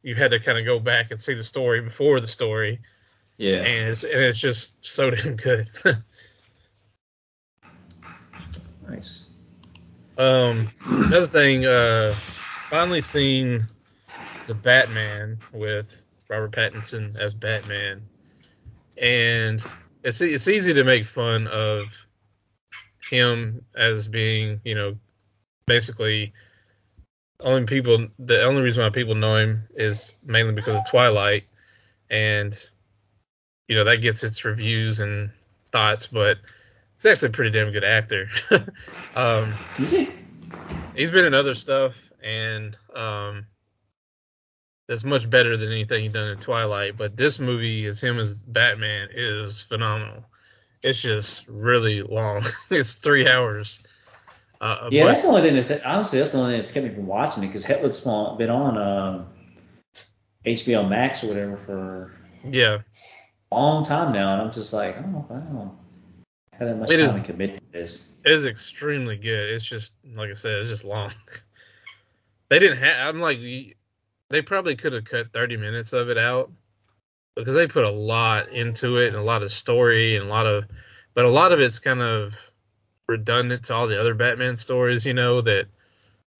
you've had to kind of go back and see the story before the story, yeah, and it's and it's just so [LAUGHS] damn good. nice. Um, another thing, uh, finally seen the Batman with Robert Pattinson as Batman, and it's it's easy to make fun of him as being, you know, basically only people. The only reason why people know him is mainly because of Twilight, and you know that gets its reviews and thoughts, but he's actually a pretty damn good actor. [LAUGHS] um, he's been in other stuff and um that's much better than anything he's done in Twilight. But this movie is him as Batman is phenomenal. It's just really long. [LAUGHS] it's three hours. Uh, Yeah, that's the only thing that's honestly that's the only thing that's kept me from watching it because Hetwood's been on um, HBO Max or whatever for yeah. a long time now, and I'm just like, oh, I don't have that much It time is- to commit to this. It is extremely good. It's just like I said, it's just long. [LAUGHS] they didn't have. I'm like, they probably could have cut 30 minutes of it out because they put a lot into it and a lot of story and a lot of, but a lot of it's kind of redundant to all the other Batman stories, you know, that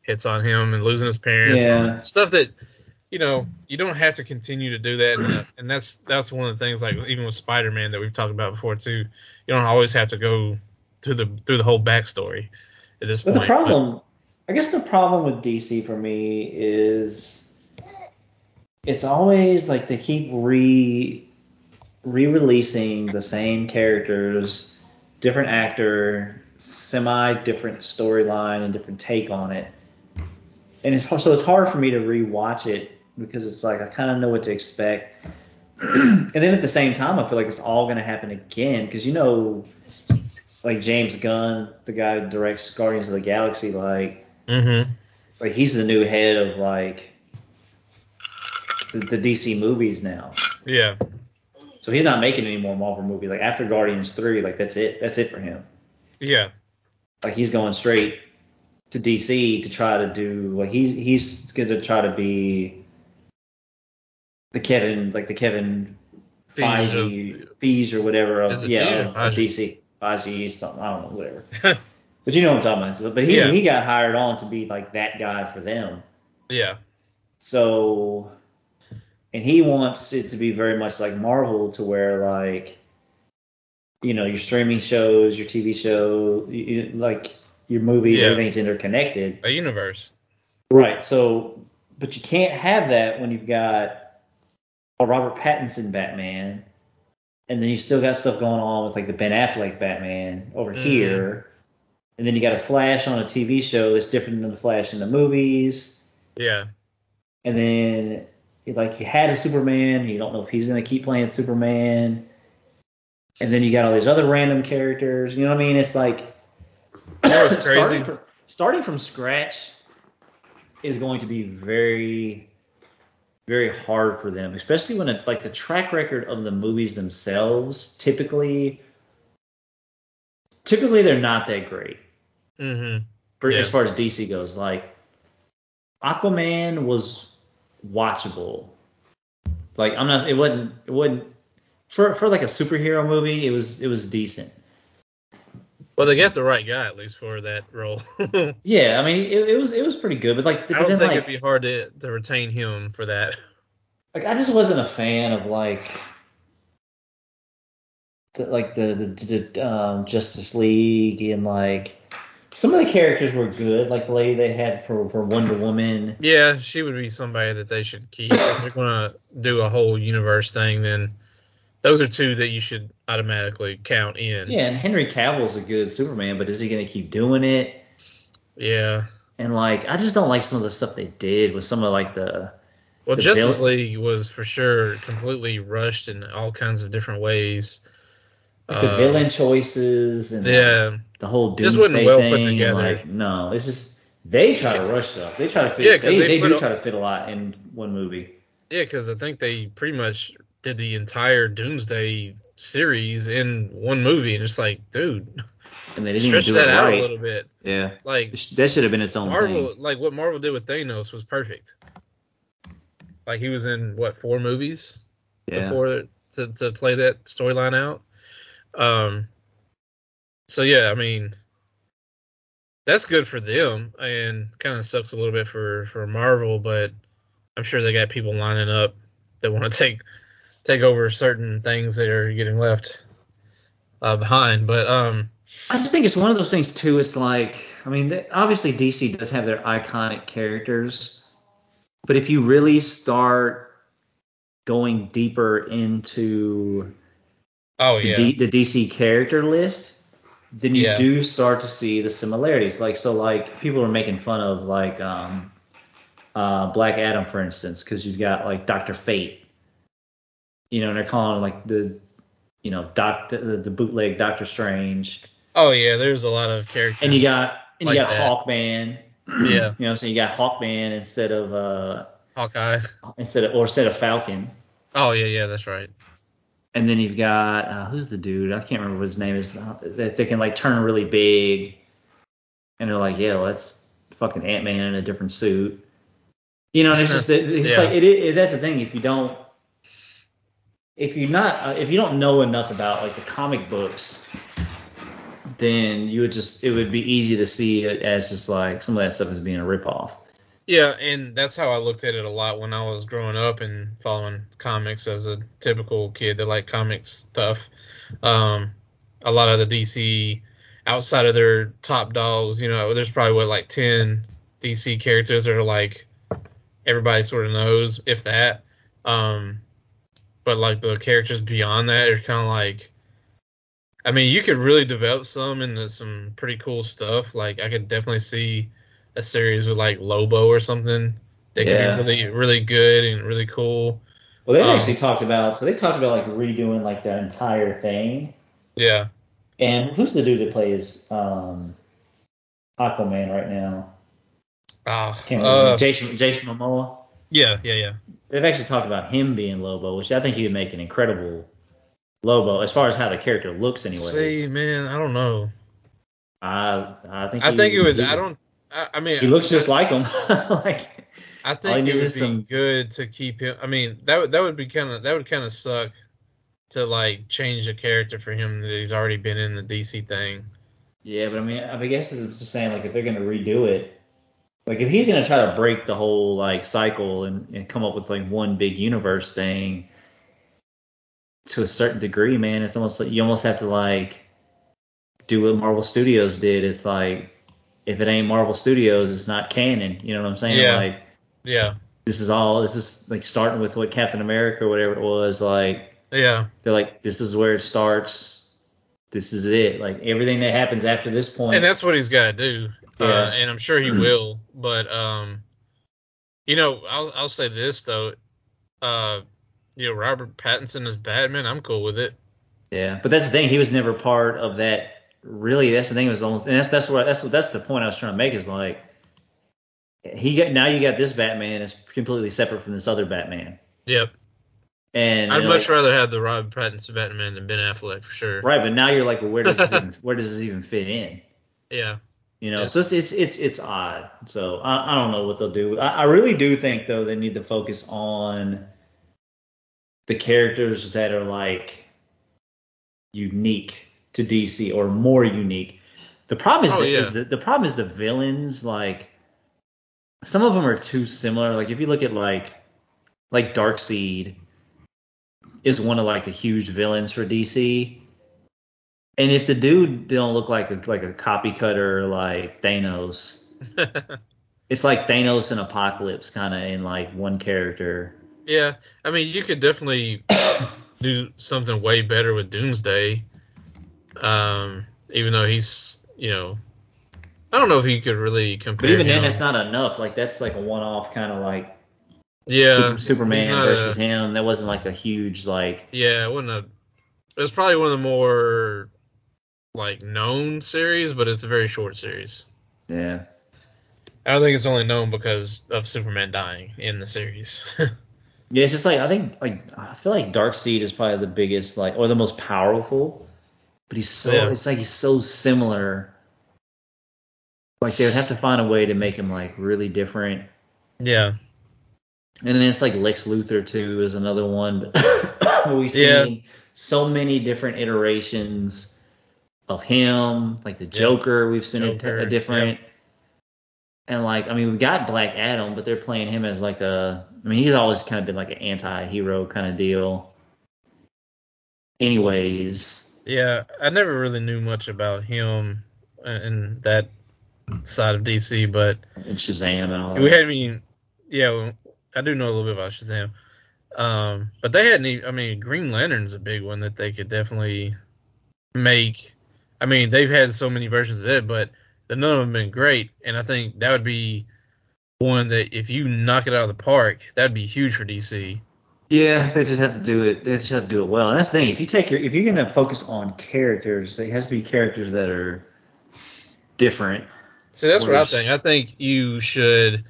hits on him and losing his parents. Yeah. Stuff that you know you don't have to continue to do that, and, uh, and that's that's one of the things like even with Spider-Man that we've talked about before too. You don't always have to go through the through the whole backstory at this But point. the problem, I guess the problem with DC for me is it's always like they keep re re-releasing the same characters, different actor, semi different storyline and different take on it. And it's so it's hard for me to rewatch it because it's like I kind of know what to expect. [CLEARS THROAT] and then at the same time, I feel like it's all going to happen again because you know, like James Gunn, the guy who directs Guardians of the Galaxy, like hmm like he's the new head of like the, the DC movies now. yeah, So he's not making any more Marvel movies. Like after Guardians three, like that's it. That's it for him. Yeah, Like he's going straight to DC to try to do like he's he's gonna try to be the Kevin like the Kevin Feige Feige, or whatever of yeah Feige of DC Feige something I don't know whatever. [LAUGHS] But you know what I'm talking about. But he Yeah. he got hired on to be like that guy for them. yeah, So, and he wants it to be very much like Marvel, to where like, you know, your streaming shows, your TV show, you, like your movies, Yeah. everything's interconnected. a universe. Right. So, but you can't have that when you've got a Robert Pattinson Batman, and then you still got stuff going on with like the Ben Affleck Batman over Mhm. here, and then you got a Flash on a TV show that's different than the Flash in the movies. Yeah, and then like you had a Superman, you don't know if he's gonna keep playing Superman, and then you got all these other random characters. You know what I mean? It's like You know what's starting crazy? from starting from scratch is going to be very very hard for them, especially when it, like the track record of the movies themselves typically typically they're not that great Mm-hmm. for, Yeah. as far as DC goes. Like Aquaman was watchable. Like I'm not. It wasn't. It wasn't for for like a superhero movie. It was it was decent. Well, they got the right guy at least for that role. [LAUGHS] Yeah, I mean it, it was it was pretty good. But like, but don't then, think like, it'd be hard to, to retain him for that. like I just wasn't a fan of like. The, like the, the, the um, Justice League and like some of the characters were good, like the lady they had for, for Wonder Woman. Yeah, she would be somebody that they should keep. if they're gonna do a whole universe thing, then those are two that you should automatically count in. Yeah, and Henry Cavill's a good Superman, but is he gonna keep doing it? Yeah. And like, I just don't like some of the stuff they did with some of like the Well, The Justice League was for sure completely rushed in all kinds of different ways. like the Uh, villain choices and like, Yeah. the whole Just doomsday wasn't well put thing. and, together. like, no, it's just they try to rush stuff. They try to fit. Yeah, they, they they, do a- try to fit a lot in one movie. Yeah, because I think they pretty much did the entire Doomsday series in one movie, and it's like, dude, And they didn't stretch even do that it out right. a little bit. Yeah, Like that should have been its own Marvel, thing. like what Marvel did with Thanos was perfect. Like he was in what four movies Yeah. before to to play that storyline out. Um. So yeah, I mean, that's good for them, and kind of sucks a little bit for for Marvel, but I'm sure they got people lining up that want to [LAUGHS] take take over certain things that are getting left uh, behind. But um, I just think it's one of those things too. It's like, I mean, obviously DC does have their iconic characters, but if you really start going deeper into oh the, yeah, D, the DC character list, then you Yeah. do start to see the similarities. Like so, like people are making fun of like um, uh, Black Adam, for instance, because you've got like Doctor Fate. You know, and they're calling him like the, you know, doc the, the bootleg Doctor Strange, oh yeah, there's a lot of characters. and you got and like you got that. Hawkman. [CLEARS THROAT] yeah, You know, so you got Hawkman instead of uh Hawkeye. instead of or instead of Falcon. Oh yeah, yeah, that's right. And then you've got uh, who's the dude? I can't remember what his name is. That they can like turn really big, and they're like, yeah, well, that's fucking Ant Man in a different suit. You know, it's just [LAUGHS] it's Yeah. like it, it. That's the thing. If you don't, if you're not, uh, if you don't know enough about like the comic books, then you would just it would be easy to see it as just like some of that stuff is being a ripoff. Yeah, and that's how I looked at it a lot when I was growing up and following comics as a typical kid that liked comics stuff. Um, a lot of the DC outside of their top dogs, you know, there's probably what like ten DC characters that are like everybody sort of knows, if that. Um, but like the characters beyond that are kind of like, I mean, you could really develop some into some pretty cool stuff. Like I could definitely see a series with like Lobo or something that Yeah. could be really really good and really cool. Well, they Um, actually talked about so they talked about like redoing like the entire thing. Yeah. And who's the dude that plays um, Aquaman right now? Can't remember. uh, Jason Jason Momoa. Yeah, yeah, yeah. They've actually talked about him being Lobo, which I think he would make an incredible Lobo as far as how the character looks, anyway. See, man, I don't know. I I think I he think it would. he- I don't. I, I mean, He looks just like him. [LAUGHS] like I think it would be some- good to keep him. I mean, that would that would be kind of that would kind of suck to like change the character for him that he's already been in the DC thing. Yeah, but I mean, I guess it's just saying like if they're gonna redo it, like if he's gonna try to break the whole like cycle and, and come up with like one big universe thing, to a certain degree, man, it's almost like you almost have to like do what Marvel Studios did. It's like if it ain't Marvel Studios, it's not canon. You know what I'm saying? Yeah. Like Yeah, this is all. This is like starting with what Captain America or whatever it was. Like yeah, they're like this is where it starts. This is it. Like everything that happens after this point. and that's what he's got to do. Uh, Yeah. and I'm sure he will. But um, you know, I'll I'll say this though. Uh, you know, Robert Pattinson as Batman, I'm cool with it. Yeah, but that's the thing. He was never part of that. Really, that's the thing. It was almost, and that's that's what that's what that's the point I was trying to make is like, he got now you got this Batman is completely separate from this other Batman, Yep. and I'd much like, rather have the Robert Pattinson Batman than Ben Affleck for sure. right. But now you're like, well, where does this [LAUGHS] even, where does this even fit in? Yeah. You know, Yes. so it's, it's it's it's odd. So I, I don't know what they'll do. I, I really do think though they need to focus on the characters that are like unique to DC or more unique. The problem is, Oh, the, yeah. is the the problem is the villains like some of them are too similar. Like if you look at like like Darkseid is one of like the huge villains for DC. And if the dude don't look like a like a copy cutter like Thanos, [LAUGHS] it's like Thanos and Apocalypse kind of in like one character. yeah. I mean, you could definitely [COUGHS] do something way better with Doomsday. Um, even though he's, you know, I don't know if you could really compare. But even then, him. it's not enough. Like that's like a one-off kind of like Yeah. Super- Superman versus a- him. That wasn't like a huge like Yeah, it wasn't a. It was probably one of the more like known series, but it's a very short series. yeah. I don't think it's only known because of Superman dying in the series. [LAUGHS] Yeah, it's just like I think like I feel like Darkseid is probably the biggest like or the most powerful, but he's so Yeah. it's like he's so similar. Like they would have to find a way to make him like really different. yeah. And then it's like Lex Luthor too is another one, but [COUGHS] we've Yeah. so many different iterations of him, like the Joker. We've seen a, Joker, a different, and like I mean we got Black Adam, but they're playing him as like a. I mean he's always kind of been like an anti-hero kind of deal. Anyways, Yeah, I never really knew much about him and that side of DC, but and Shazam and all we had I mean, yeah, I do know a little bit about Shazam. Um, but they hadn't. I mean, Green Lantern's a big one that they could definitely make. I mean, they've had so many versions of it, but none of them have been great. And I think that would be one that if you knock it out of the park, that'd be huge for DC. Yeah, they just have to do it. They just have to do it well. And that's the thing. If you take your, if you're gonna focus on characters, it has to be characters that are different. So that's what I think. I think you should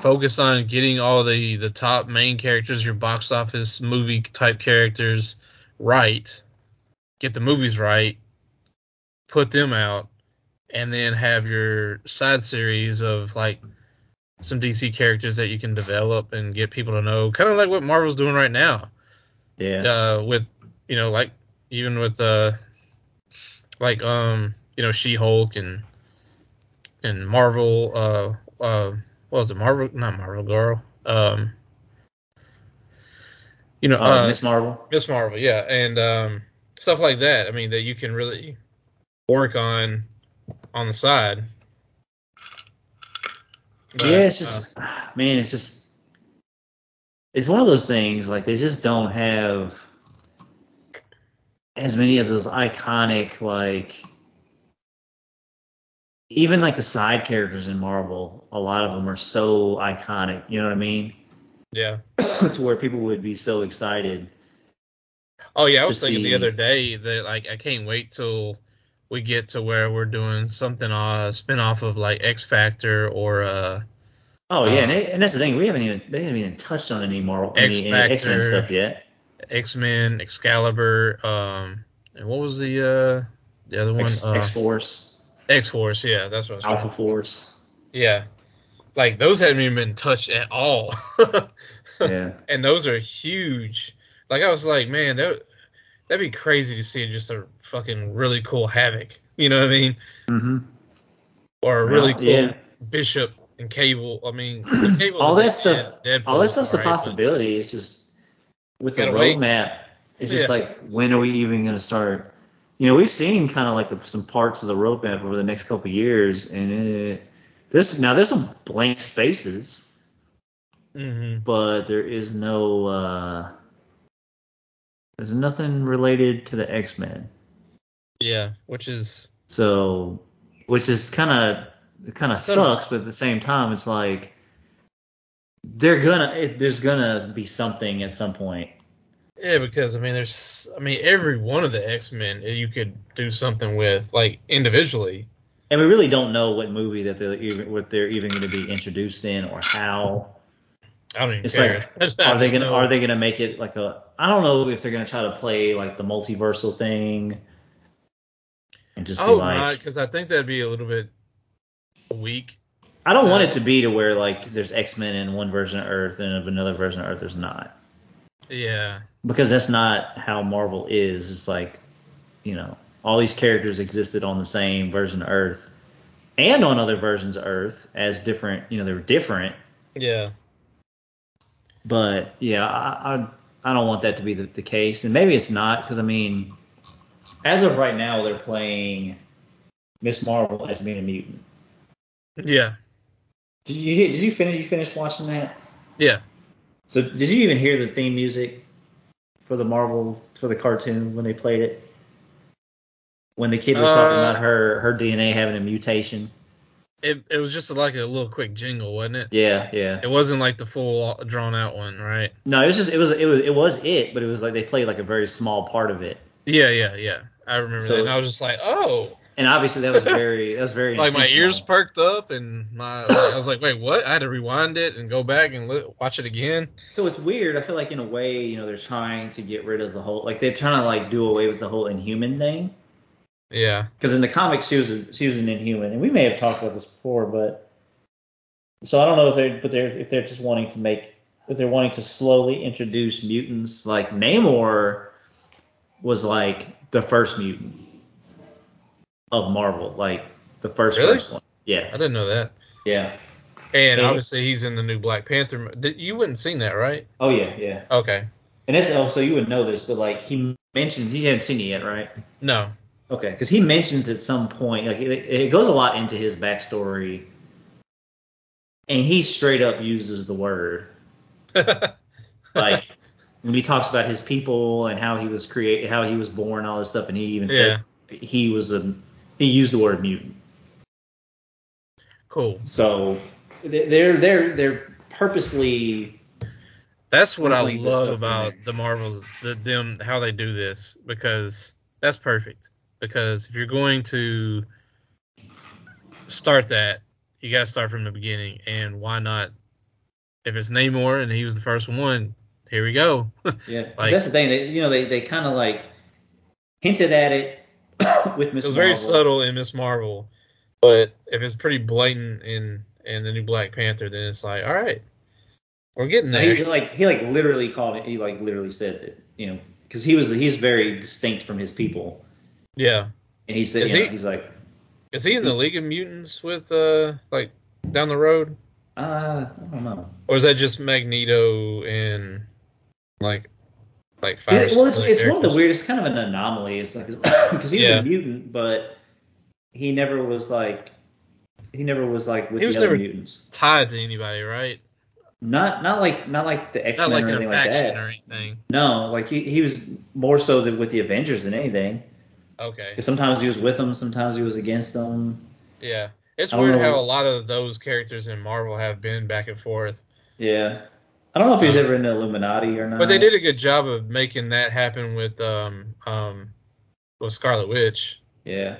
focus on getting all the the top main characters, your box office movie type characters right. Get the movies right, put them out, and then have your side series of like some DC characters that you can develop and get people to know, kind of like what Marvel's doing right now. Yeah. Uh, with you know, like even with uh, like um you know She Hulk and and Marvel. Uh, uh, what was it? Marvel, not Marvel Girl. Um, you know, Oh, uh, Miss Marvel. Miss Marvel, yeah, and um, stuff like that. I mean, that you can really work on on the side. But, yeah, it's uh, just man, it's just it's one of those things like they just don't have as many of those iconic like even like the side characters in Marvel, a lot of them are so iconic, you know what I mean? yeah. [COUGHS] to where people would be so excited. Oh yeah, I was thinking the other day that like I can't wait till we get to where we're doing something uh spin off of like X Factor or uh Oh yeah, Uh, and, they- and that's the thing, we haven't even they haven't even touched on any Marvel X any, any X Men Factor. stuff yet. X Men, Excalibur, um and what was the uh the other one? X uh, Force, X Force, yeah, that's what I was Alpha Force. Yeah. Like those haven't even been touched at all. [LAUGHS] Yeah. and those are huge. Like I was like, man, that that'd be crazy to see just a fucking really cool Havoc. You know what I mean? hmm Or a Well, really cool yeah. Bishop and Cable. I mean, [CLEARS THROAT] Cable all the that stuff, Deadpool all that stuff's a possibility. It's just with the Gotta wait. roadmap. It's just Yeah. like when are we even going to start? You know, we've seen kind of like some parts of the roadmap over the next couple of years, and it, there's now there's some blank spaces, Mhm. but there is no uh, there's nothing related to the X Men. Yeah, which is So, which is kind of it kind of sucks, but at the same time, it's like they're gonna it, there's gonna be something at some point. yeah, because I mean, there's I mean, every one of the X Men you could do something with, like individually. And we really don't know what movie that they're even what they're even going to be introduced in or how. I don't even It's care. [LAUGHS] I Are they gonna know. are they gonna make it like a? I don't know if they're gonna try to play like the multiversal thing. And just I be like, not, because I think that'd be a little bit weak. I don't want uh, it to be to where like there's X Men in one version of Earth and of another version of Earth there's not. Yeah. because that's not how Marvel is. It's like, you know, all these characters existed on the same version of Earth and on other versions of Earth as different. You know, they were different. Yeah. But yeah, I I, I don't want that to be the, the case, and maybe it's not because I mean, as of right now, they're playing Miss Marvel as being a mutant. Yeah. Did you did you finish you finish watching that? Yeah. So did you even hear the theme music for the Marvel for the cartoon when they played it? When the kid was talking Uh, about her her DNA having a mutation. It it was just like a little quick jingle, wasn't it? Yeah, yeah. It wasn't like the full uh, drawn out one, right? No, it was just it was it was it was it, but it was like they played like a very small part of it. Yeah, yeah, yeah. I remember So- that. And I was just like, oh, And obviously that was very that was very [LAUGHS] like my ears perked up, and my like, I was like, wait, what? I had to rewind it and go back and li- watch it again. So it's weird. I feel like in a way, you know, they're trying to get rid of the whole like they're trying to like do away with the whole inhuman thing. Yeah. Because in the comics, she was a, she was an Inhuman, and we may have talked about this before, but so I don't know if they're but they're if they're just wanting to make if they're wanting to slowly introduce mutants like Namor was like the first mutant of Marvel, like the first Really? first one. Yeah. I didn't know that. yeah. And obviously he's in the new Black Panther. you wouldn't seen that, right? Oh yeah, yeah. Okay. And it's oh, so you would know this, but like he mentions he haven't seen it yet, right? No. Okay, because he mentions at some point, like it, it goes a lot into his backstory, and he straight up uses the word [LAUGHS] like when he talks about his people and how he was created, how he was born, all this stuff, and he even yeah. said he was a he used the word mutant. Cool. So they- they're they're they're purposely That's what I love about the Marvels, the them how they do this because that's perfect. Because if you're going to start that, you got to start from the beginning, and why not? If it's Namor and he was the first one, here we go. [LAUGHS] yeah, Like- that's the thing. They you know they they kind of like hinted at it [COUGHS] with Miss it was very subtle in Miss Marvel, but if it's pretty blatant in in the new Black Panther, then it's like, all right, we're getting there. he like he like literally called it. He like literally said that you know because he was he's very distinct from his people, yeah, and he said know, he? he's like Is he in the League of Mutants with uh like down the road, Uh, I don't know. or is that just Magneto and like like five? Yeah, well, it's, it's one of the weirdest, kind of an anomaly. It's like because [COUGHS] he was Yeah. a mutant, but he never was like he never was like with He was the other never- mutants. tied to anybody, right? Not not like not like the X Men like or anything like that. or anything. No, like he, he was more so than with the Avengers than anything. Okay. Because sometimes he was with them, sometimes he was against them. Yeah. It's weird how a lot of those characters in Marvel have been back and forth. Yeah. I don't know if he's Um, ever in the Illuminati or not. But they did a good job of making that happen with um um with Scarlet Witch. Yeah.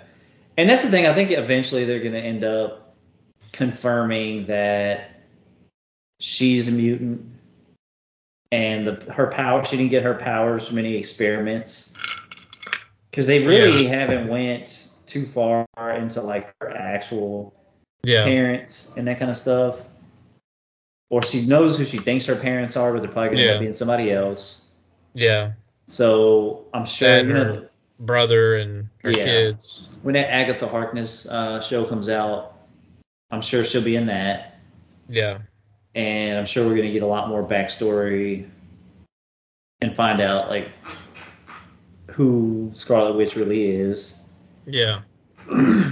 And that's the thing. I think eventually they're going to end up confirming that she's a mutant and the her power she didn't get her powers from any experiments because they really haven't went too far into like her actual Yeah. parents and that kind of stuff or she knows who she thinks her parents are but they're probably going to end Yeah. up being somebody else Yeah. so i'm sure That you know brother and her Yeah. kids. when that Agatha Harkness uh, show comes out, I'm sure she'll be in that, Yeah. and I'm sure we're gonna get a lot more backstory and find out like who Scarlet Witch really is. Yeah. [CLEARS THROAT]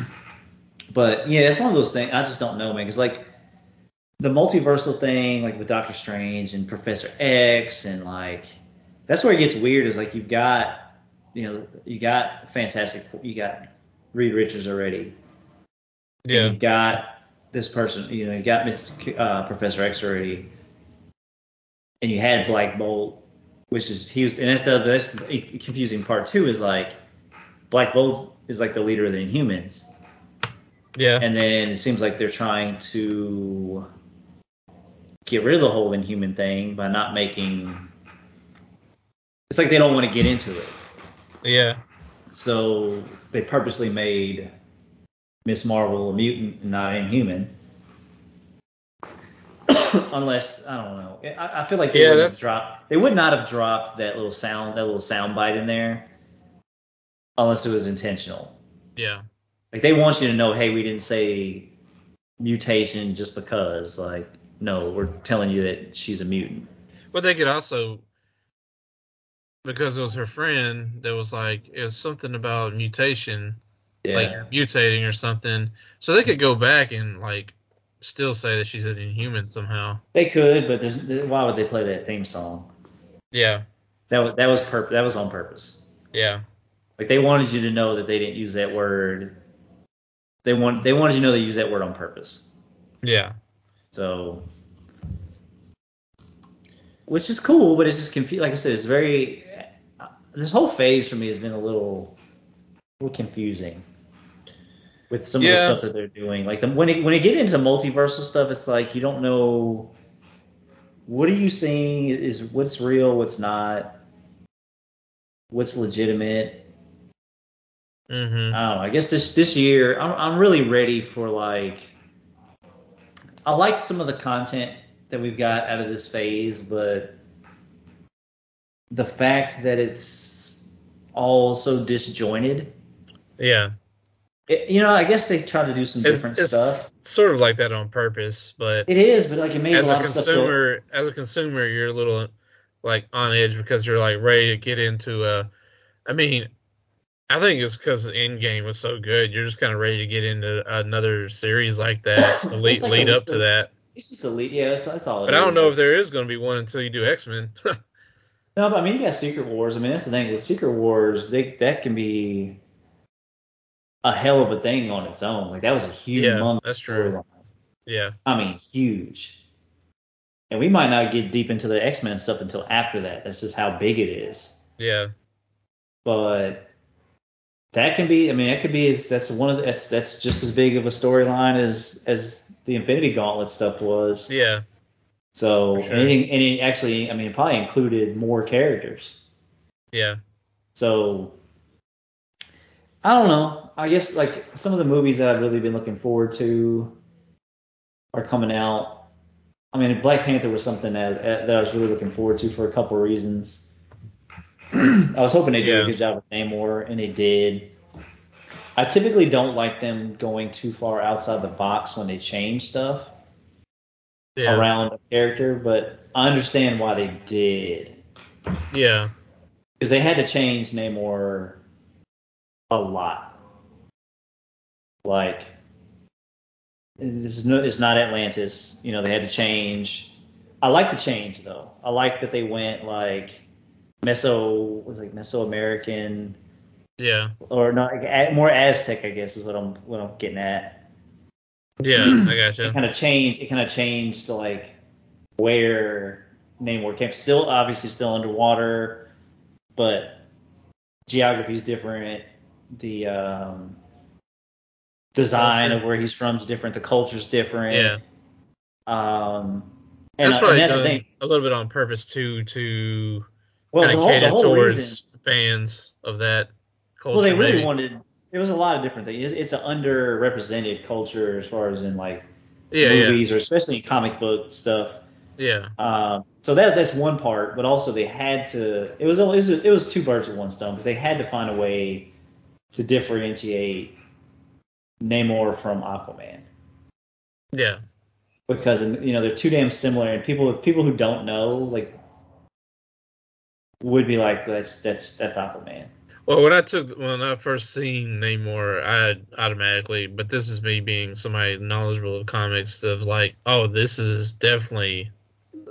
But yeah, it's one of those things. I just don't know, man. Because like the multiversal thing, like with Doctor Strange and Professor X, and like that's where it gets weird. Is like you've got, you know, you got Fantastic, you got Reed Richards already. Yeah. you've got this person, you know, you got Miss uh, Professor X already, and you had Black Bolt, which is he was, and that's the that's the confusing part too. Is like Black Bolt is like the leader of the Inhumans, Yeah. and then it seems like they're trying to get rid of the whole Inhuman thing by not making. It's like they don't want to get into it, Yeah. so they purposely made Miss Marvel a mutant and not Inhuman. [COUGHS] Unless I don't know, I, I feel like they Yeah, would have that's- dropped. They would not have dropped that little sound, that little sound bite in there, unless it was intentional. Yeah. Like they want you to know, hey, we didn't say mutation just because. Like, no, we're telling you that she's a mutant. But they could also because it was her friend that was like it was something about mutation, Yeah. like mutating or something. So they could go back and like still say that she's an inhuman somehow. they could, but there's, why would they play that theme song? Yeah. That was that was purp- that was on purpose. Yeah. Like they wanted you to know that they didn't use that word. They want they wanted you to know they used that word on purpose. Yeah. So, which is cool, but it's just confused. Like I said, it's very. Uh, this whole phase for me has been a little, a little confusing with some of the stuff that they're doing. Like the, when it, when it get into multiversal stuff, it's like you don't know. What are you seeing? Is what's real? What's not? What's legitimate? Mm-hmm. I don't know. I guess this this year I'm I'm really ready for like I like some of the content that we've got out of this phase, but the fact that it's all so disjointed, Yeah. It, you know, I guess they try to do some It's, different it's stuff. sort of like that on purpose, but It is, but like it made as a a lot of stuff go- consumer, as a consumer, you're a little like on edge because you're like ready to get into a. I mean, I think it's because Endgame was so good. You're just kind of ready to get into another series like that, [COUGHS] to lead, like lead a- up to that. It's just a lead. Yeah, that's, that's all. it But I don't know if there is going to be one until you do X Men. [LAUGHS] No, but I mean, you got Secret Wars. I mean, that's the thing with Secret Wars. They that can be a hell of a thing on its own. Like that was a huge. Yeah, that's true. storyline. yeah, I mean, huge. And we might not get deep into the X Men stuff until after that. That's just how big it is. yeah, But that can be. I mean, that could be. As, that's one of the, that's that's just as big of a storyline as as the Infinity Gauntlet stuff was. yeah, So sure. and, it, and it actually, I mean, it probably included more characters. yeah, So I don't know. I guess like some of the movies that I've really been looking forward to are coming out. I mean, Black Panther was something that that I was really looking forward to for a couple of reasons. [CLEARS THROAT] I was hoping they did Yeah. a good job with Namor, and they did. I typically don't like them going too far outside the box when they change stuff Yeah. around a character, but I understand why they did. Yeah. Because they had to change Namor a lot. Like, this is no, it's not Atlantis. You know, they had to change. I like the change though. I like that they went like Meso was like Mesoamerican Yeah. or not like, more Aztec, I guess is what I'm what I'm getting at. Yeah. I [CLEARS THROAT] gotcha. It kind of changed. It kind of changed to like where Namor came. Still, obviously, still underwater, but geography is different. The um, design Culture. of where he's from is different. The culture's different. Yeah. Um, and, That's uh, probably and that's the thing. a little bit on purpose too, to Well, kind the of whole, cater whole towards reason. fans of that culture. Well, they really maybe. wanted. It was a lot of different things. It's, it's an underrepresented culture as far as in like yeah, movies or especially in comic book stuff. yeah, Um, so that that's one part, but also they had to. It was it was, it was two birds with one stone because they had to find a way to differentiate Namor from Aquaman yeah, because you know they're too damn similar, and people people who don't know like would be like that's that's that's Aquaman. Well, when I took when I first seen Namor, I automatically, but this is me being somebody knowledgeable of comics, of like, oh, this is definitely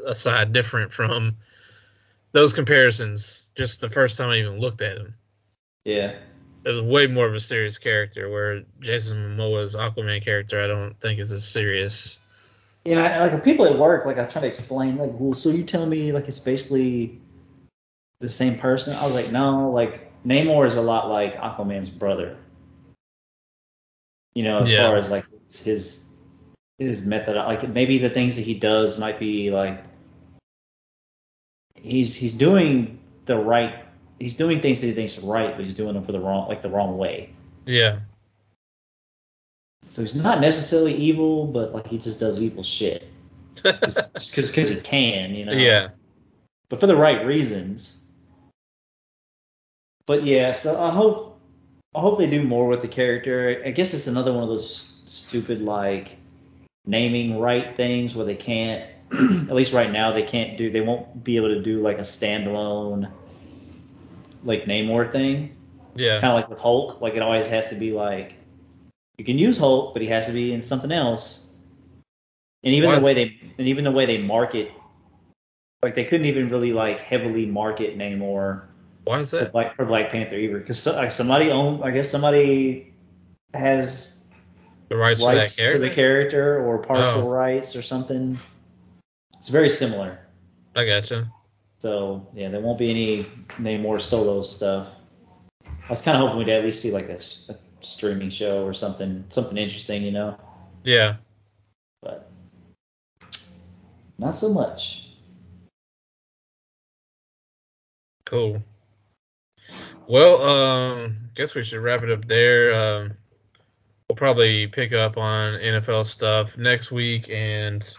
a side different from those comparisons. Just the first time I even looked at him, Yeah. Was way more of a serious character. Where Jason Momoa's Aquaman character, I don't think is as serious. You know, I- like people at work, like I try to explain, like, well, so you tell me like it's basically the same person? I was like, no, like Namor is a lot like Aquaman's brother. You know, as Yeah. far as like his his method, like maybe the things that he does might be like he's he's doing the right, he's doing things that he thinks are right, but he's doing them for the wrong, like the wrong way. Yeah, So he's not necessarily evil, but like he just does evil shit just [LAUGHS] because he can, you know. yeah, but for the right reasons. But yeah, so I hope I hope they do more with the character. I guess it's another one of those stupid like naming right things where they can't [CLEARS THROAT] at least right now they can't do they won't be able to do like a standalone like Namor thing. yeah, Kind of like with Hulk, like it always has to be like you can use Hulk, but he has to be in something else. And even Why the way they and even the way they market like they couldn't even really like heavily market Namor Why is for that? Black for Black Panther either, because so, like somebody own, I guess somebody has The rights, rights to that to the character? character or partial Oh. rights or something. It's very similar. I gotcha. So yeah, there won't be any Namor solo stuff. I was kind of hoping we'd at least see like a streaming show or something, something interesting, you know. Yeah. But not so much. Cool. Well, um, guess we should wrap it up there. Um, we'll probably pick up on NFL stuff next week, and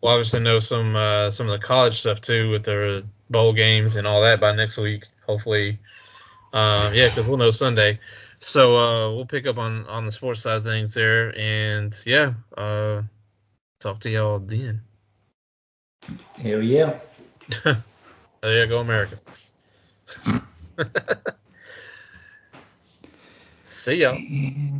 we'll obviously know some uh, some of the college stuff too with the bowl games and all that by next week. Hopefully, uh, yeah, because we'll know Sunday. So uh, we'll pick up on on the sports side of things there, and yeah, uh, talk to y'all then. Hell yeah. [LAUGHS] there you go, America. [LAUGHS] [LAUGHS] See y'all.